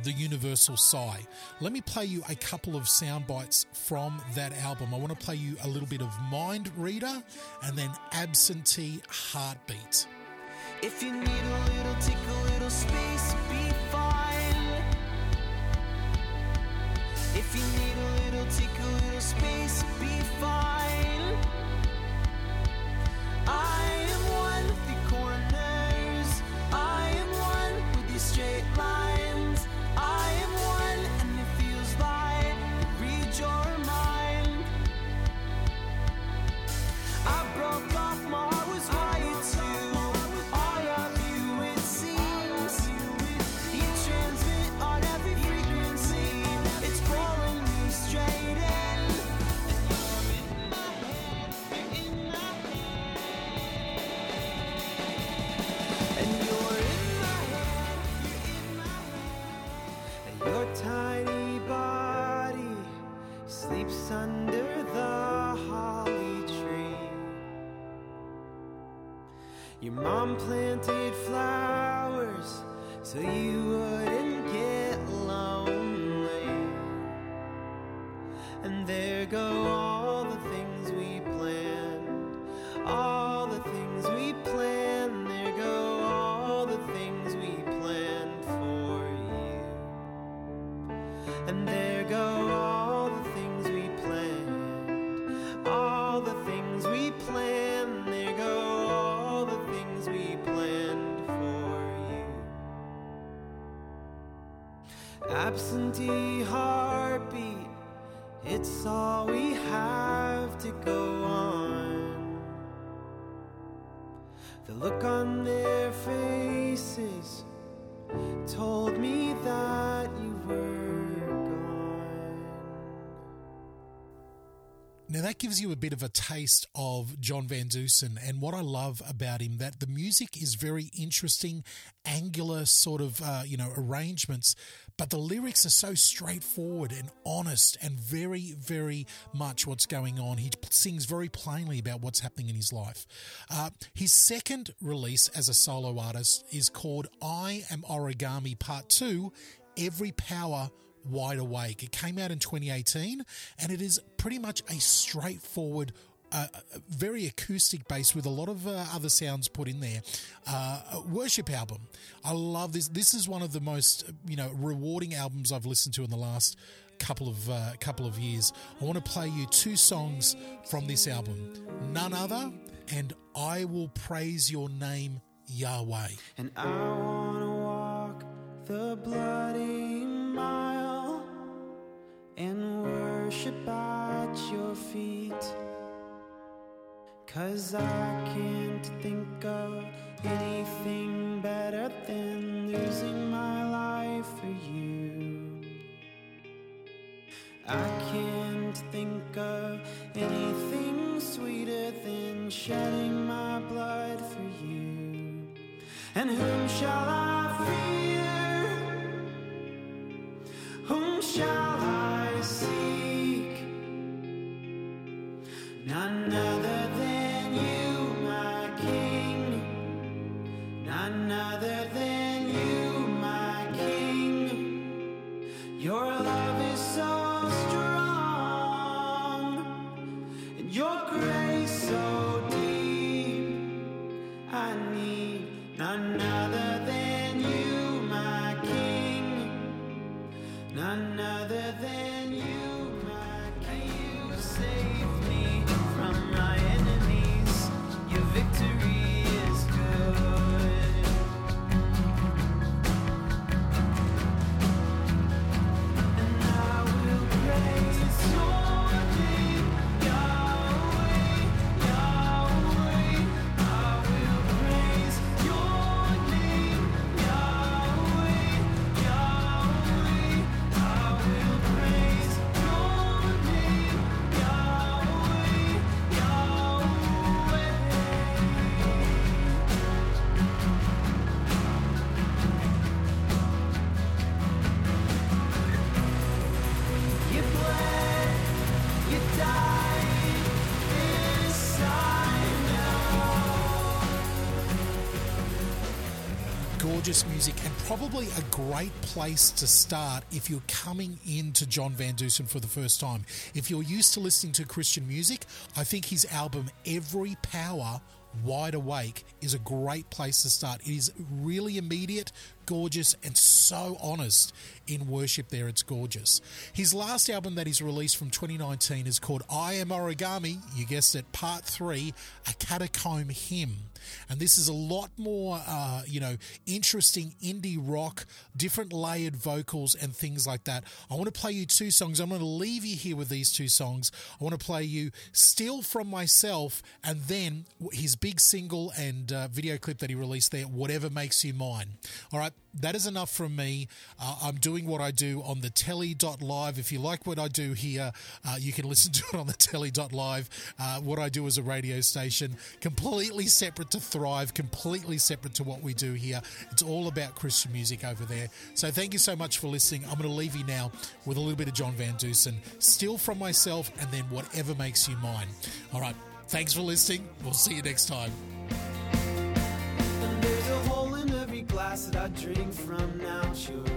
Speaker 2: the Universal Sigh. Let me play you a couple of sound bites from that album. I want to play you a little bit of Mind Reader and then Absentee Heartbeat.
Speaker 10: If you need a little little space,
Speaker 2: gives you a bit of a taste of John Van Dusen and what I love about him that the music is very interesting, angular sort of uh, you know arrangements, but the lyrics are so straightforward and honest and very very much what's going on. He sings very plainly about what's happening in his life. Uh, his second release as a solo artist is called "I Am Origami Part Two: Every Power." Wide Awake. It came out in 2018 and it is pretty much a straightforward. Uh, very acoustic bass with a lot of uh, other sounds put in there. Uh, worship album. I love this. This is one of the most you know rewarding albums I've listened to in the last couple of uh, couple of years. I want to play you two songs from this album. None other and I will praise your name Yahweh.
Speaker 10: And I wanna walk the bloody and worship at your feet. Cause I can't think of anything better than losing my life for you. I can't think of anything sweeter than shedding my blood for you. And whom shall I
Speaker 2: great place to start if you're coming into John Van Dusen for the first time. If you're used to listening to Christian music, I think his album Every Power Wide Awake is a great place to start. It is really immediate, gorgeous, and so honest in worship there. It's gorgeous. His last album that he's released from 2019 is called I Am Origami, you guessed it, Part 3, A Catacomb Hymn. And this is a lot more, uh, you know, interesting indie rock, different layered vocals and things like that. I want to play you two songs. I'm going to leave you here with these two songs. I want to play you Steal From Myself and then his big single and uh, video clip that he released there, Whatever Makes You Mine. All right, that is enough from me. Uh, I'm doing what I do on the telly.live. If you like what I do here, uh, you can listen to it on the telly.live. Uh, what I do as a radio station, completely separate to Thrive, completely separate to what we do here. It's all about Christian music over there. So thank you so much for listening. I'm going to leave you now with a little bit of John Van Dusen, Steal From Myself, and then Whatever Makes You Mine. All right, thanks for listening. We'll see you next time.
Speaker 10: Glass that I drink from now that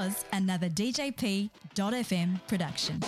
Speaker 1: was another DJP.FM production.